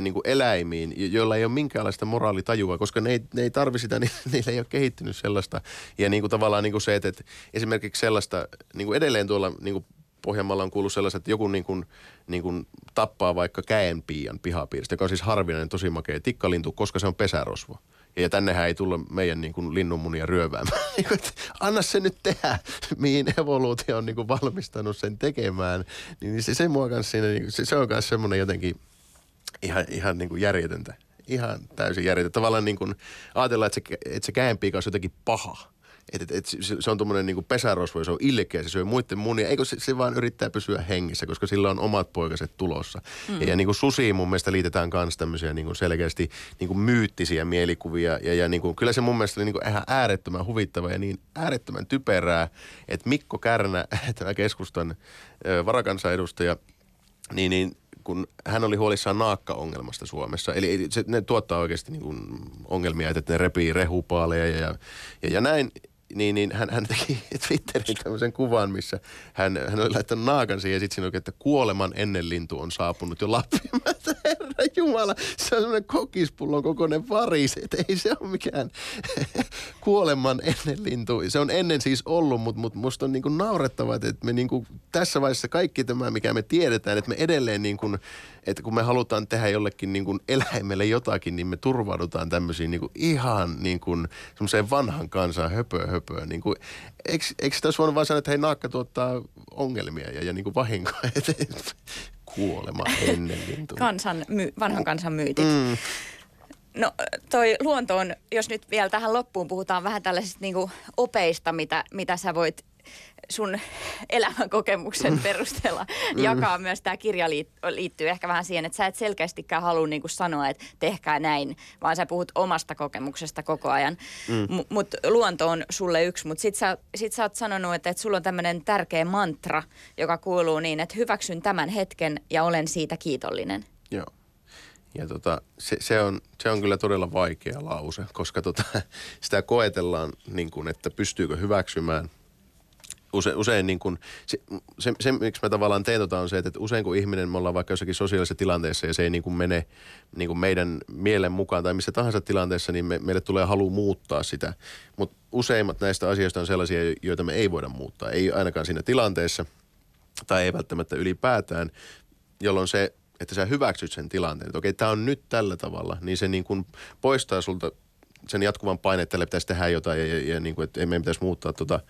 niin kuin eläimiin, joilla ei ole minkäänlaista moraalitajua, koska ne ei, ne ei tarvi sitä, niin niillä ei ole kehittynyt sellaista. Ja niin kuin tavallaan niin kuin se, että, että esimerkiksi sellaista, niin kuin edelleen tuolla niin kuin Pohjanmaalla on kuullut sellaiset, että joku niin kuin, niin kuin tappaa vaikka käenpiian pihapiiristä, joka on siis harvinainen, tosi makea tikkalintu, koska se on pesärosvo. Ja tännehän ei tulla meidän niin kuin linnunmunia ryöväämään. Niinku, anna se nyt tehdä, mihin evoluutio on niin kuin valmistanut sen tekemään. Niin se, se, mua kanssa siinä, niin se, se on myös semmoinen jotenkin ihan, ihan niin kuin järjetöntä. Ihan täysin järjetöntä. Tavallaan niin kuin ajatellaan, että se, että se käenpiika on jotenkin paha että et, et se, se on tuommoinen niinku pesärosvo, se on ilkeä, se syö muiden munia. Eikö se, se vaan yrittää pysyä hengissä, koska sillä on omat poikaset tulossa. Mm. Ja, ja niinku susiin mun mielestä liitetään myös tämmöisiä niinku selkeästi niinku myyttisiä mielikuvia. Ja, ja niinku, kyllä se mun mielestä oli niinku ihan äärettömän huvittava ja niin äärettömän typerää, että Mikko Kärnä, tämä keskustan varakansanedustaja, niin, niin kun hän oli huolissaan naakka-ongelmasta Suomessa. Eli se, ne tuottaa oikeasti niin kuin ongelmia, että ne repii rehupaaleja ja, ja, ja näin niin, niin hän, hän teki Twitterin tämmöisen kuvan, missä hän, hän oli laittanut naakan siihen ja sitten siinä että kuoleman ennen lintu on saapunut jo Lappiin. Herra Jumala, se on semmoinen kokispullon kokoinen varis, että ei se ole mikään kuoleman ennen lintu. Se on ennen siis ollut, mutta mut musta on niinku naurettavaa, että me niinku tässä vaiheessa kaikki tämä, mikä me tiedetään, että me edelleen niinku että kun me halutaan tehdä jollekin niin kuin eläimelle jotakin, niin me turvaudutaan tämmöisiin niin kuin ihan niin kuin semmoiseen vanhan kansan höpö höpö. Niin kuin, eikö, eikö sitä olisi voinut vaan sanoa, että hei naakka tuottaa ongelmia ja, ja niin kuin vahinkoa, kuolema ennen lintua. Kansan, my, vanhan kansan myytit. Mm. No toi luonto on, jos nyt vielä tähän loppuun puhutaan vähän tällaisista niinku opeista, mitä, mitä sä voit sun elämänkokemuksen mm. perusteella mm. jakaa myös tämä kirja liittyy ehkä vähän siihen, että sä et selkeästikään halua niin kuin sanoa, että tehkää näin, vaan sä puhut omasta kokemuksesta koko ajan. Mm. M- mutta luonto on sulle yksi, mutta sit sä, sit sä oot sanonut, että, että sulla on tämmöinen tärkeä mantra, joka kuuluu niin, että hyväksyn tämän hetken ja olen siitä kiitollinen. Joo. Ja tota, se, se, on, se on kyllä todella vaikea lause, koska tota, sitä koetellaan, niin kuin, että pystyykö hyväksymään – usein, usein niin kuin, se, se, se, miksi mä tavallaan teen tota on se, että usein kun ihminen, me ollaan vaikka jossakin sosiaalisessa tilanteessa ja se ei niin kuin mene niin kuin meidän mielen mukaan tai missä tahansa tilanteessa, niin me, meille tulee halu muuttaa sitä. Mutta useimmat näistä asioista on sellaisia, joita me ei voida muuttaa. Ei ainakaan siinä tilanteessa tai ei välttämättä ylipäätään, jolloin se että sä hyväksyt sen tilanteen, että okei, tämä on nyt tällä tavalla, niin se niin kuin poistaa sulta sen jatkuvan paineen, että tälle pitäisi tehdä jotain ja, ja, ja niin kuin, että ei meidän pitäisi muuttaa tota.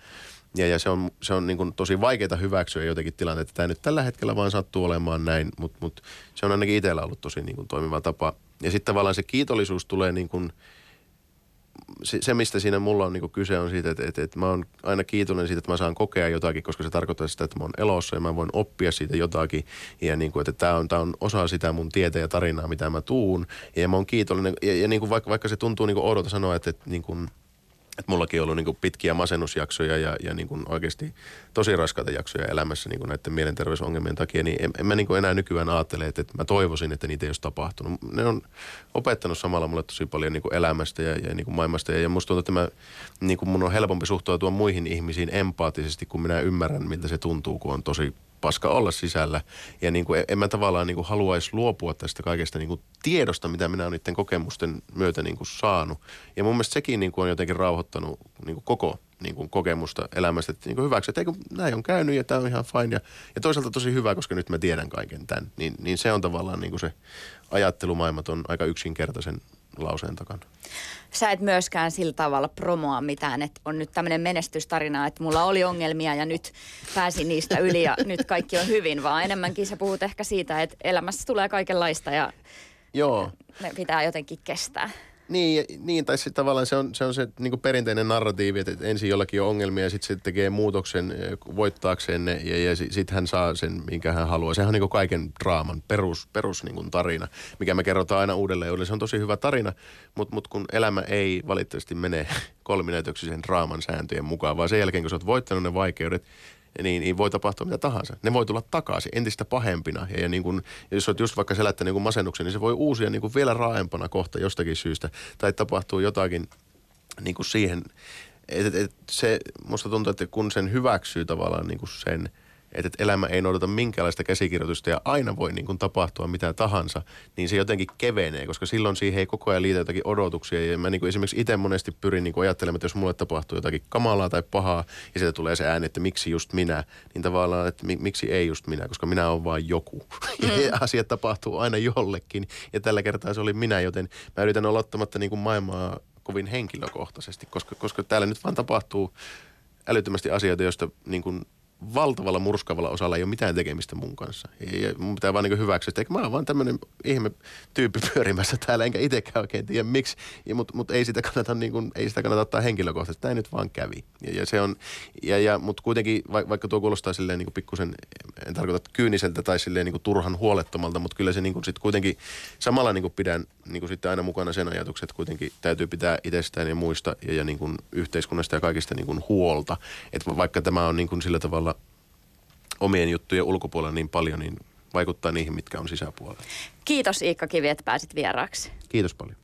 Ja, ja se on, se on niin kuin tosi vaikeaa hyväksyä jotenkin tilanteita. Tämä nyt tällä hetkellä vaan sattuu olemaan näin, mutta, mutta se on ainakin itsellä ollut tosi niin kuin toimiva tapa. Ja sitten tavallaan se kiitollisuus tulee niin kuin – se, se, mistä siinä mulla on niin kyse, on siitä, että, että, että mä oon aina kiitollinen siitä, että mä saan kokea jotakin, koska se tarkoittaa sitä, että mä oon elossa ja mä voin oppia siitä jotakin. Ja niin kuin, että tämä on, tämä on osa sitä mun tietä ja tarinaa, mitä mä tuun. Ja mä oon kiitollinen. Ja, ja niin kuin vaikka, vaikka se tuntuu niin kuin oudolta sanoa, että, että niin kuin, että mullakin on ollut niin pitkiä masennusjaksoja ja, ja niin oikeasti tosi raskaita jaksoja elämässä niin näiden mielenterveysongelmien takia, niin en, en mä niin enää nykyään ajattele, että, että mä toivoisin, että niitä ei olisi tapahtunut. Ne on opettanut samalla mulle tosi paljon niin elämästä ja, ja niin maailmasta ja, musta tuntuu, että mä, niin mun on helpompi suhtautua muihin ihmisiin empaattisesti, kun minä ymmärrän, miltä se tuntuu, kun on tosi paska olla sisällä. Ja niin kuin, en mä tavallaan niin kuin haluaisi luopua tästä kaikesta niin kuin tiedosta, mitä minä olen niiden kokemusten myötä niin kuin saanut. Ja mun mielestä sekin niin kuin on jotenkin rauhoittanut niin kuin koko niin kuin kokemusta elämästä, että niin kuin hyväksi, että eikö, näin on käynyt ja tämä on ihan fine. Ja, ja toisaalta tosi hyvä, koska nyt mä tiedän kaiken tämän. Niin, niin se on tavallaan niin kuin se ajattelumaailmat on aika yksinkertaisen lauseen takana. Sä et myöskään sillä tavalla promoa mitään, että on nyt tämmöinen menestystarina, että mulla oli ongelmia ja nyt pääsin niistä yli ja nyt kaikki on hyvin, vaan enemmänkin sä puhut ehkä siitä, että elämässä tulee kaikenlaista ja Joo. ne pitää jotenkin kestää. Niin, niin tai se, tavallaan se on se, on se niin perinteinen narratiivi, että ensin jollakin on ongelmia ja sitten se tekee muutoksen voittaakseen ne ja, ja sitten hän saa sen, minkä hän haluaa. Sehän on niin kaiken draaman perus, perus niin tarina, mikä me kerrotaan aina uudelleen. uudelleen. Se on tosi hyvä tarina, mutta mut kun elämä ei valitettavasti mene kolminäytöksisen draaman sääntöjen mukaan, vaan sen jälkeen kun sä oot voittanut ne vaikeudet, niin, niin voi tapahtua mitä tahansa. Ne voi tulla takaisin entistä pahempina. Ja, ja, niin kun, jos olet just vaikka selättänyt niin masennuksen, niin se voi uusia niin vielä raaempana kohta jostakin syystä. Tai tapahtuu jotakin niin siihen, et, et se, musta tuntuu, että kun sen hyväksyy tavallaan niin sen – että elämä ei noudata minkäänlaista käsikirjoitusta ja aina voi niin kuin tapahtua mitä tahansa, niin se jotenkin kevenee, koska silloin siihen ei koko ajan liitä jotakin odotuksia. Ja mä niin kuin esimerkiksi itse monesti pyrin niin kuin ajattelemaan, että jos mulle tapahtuu jotakin kamalaa tai pahaa ja sieltä tulee se ääni, että miksi just minä, niin tavallaan, että miksi ei just minä, koska minä olen vain joku. Mm. Ja asiat tapahtuu aina jollekin ja tällä kertaa se oli minä, joten mä yritän olla ottamatta niin kuin maailmaa kovin henkilökohtaisesti, koska, koska täällä nyt vaan tapahtuu älyttömästi asioita, joista niin kuin valtavalla murskavalla osalla ei ole mitään tekemistä mun kanssa. Ja mun pitää vaan niin hyväksyä, että mä oon vaan tämmöinen ihme tyyppi pyörimässä täällä, enkä itsekään oikein tiedä miksi. Mutta mut ei sitä kannata, niin kuin, ei sitä kannata ottaa henkilökohtaisesti. Tämä nyt vaan kävi. Ja, ja se on, ja, ja, mutta kuitenkin, vaikka tuo kuulostaa silleen niin pikkusen, en tarkoita kyyniseltä tai silleen niin turhan huolettomalta, mutta kyllä se niin kuin sit kuitenkin samalla niin pidän niin sitten aina mukana sen ajatuksen, että kuitenkin täytyy pitää itsestään ja muista ja, ja niin yhteiskunnasta ja kaikista niin huolta. Että vaikka tämä on niin sillä tavalla omien juttujen ulkopuolella niin paljon, niin vaikuttaa niihin, mitkä on sisäpuolella. Kiitos Iikka Kivi, että pääsit vieraaksi. Kiitos paljon.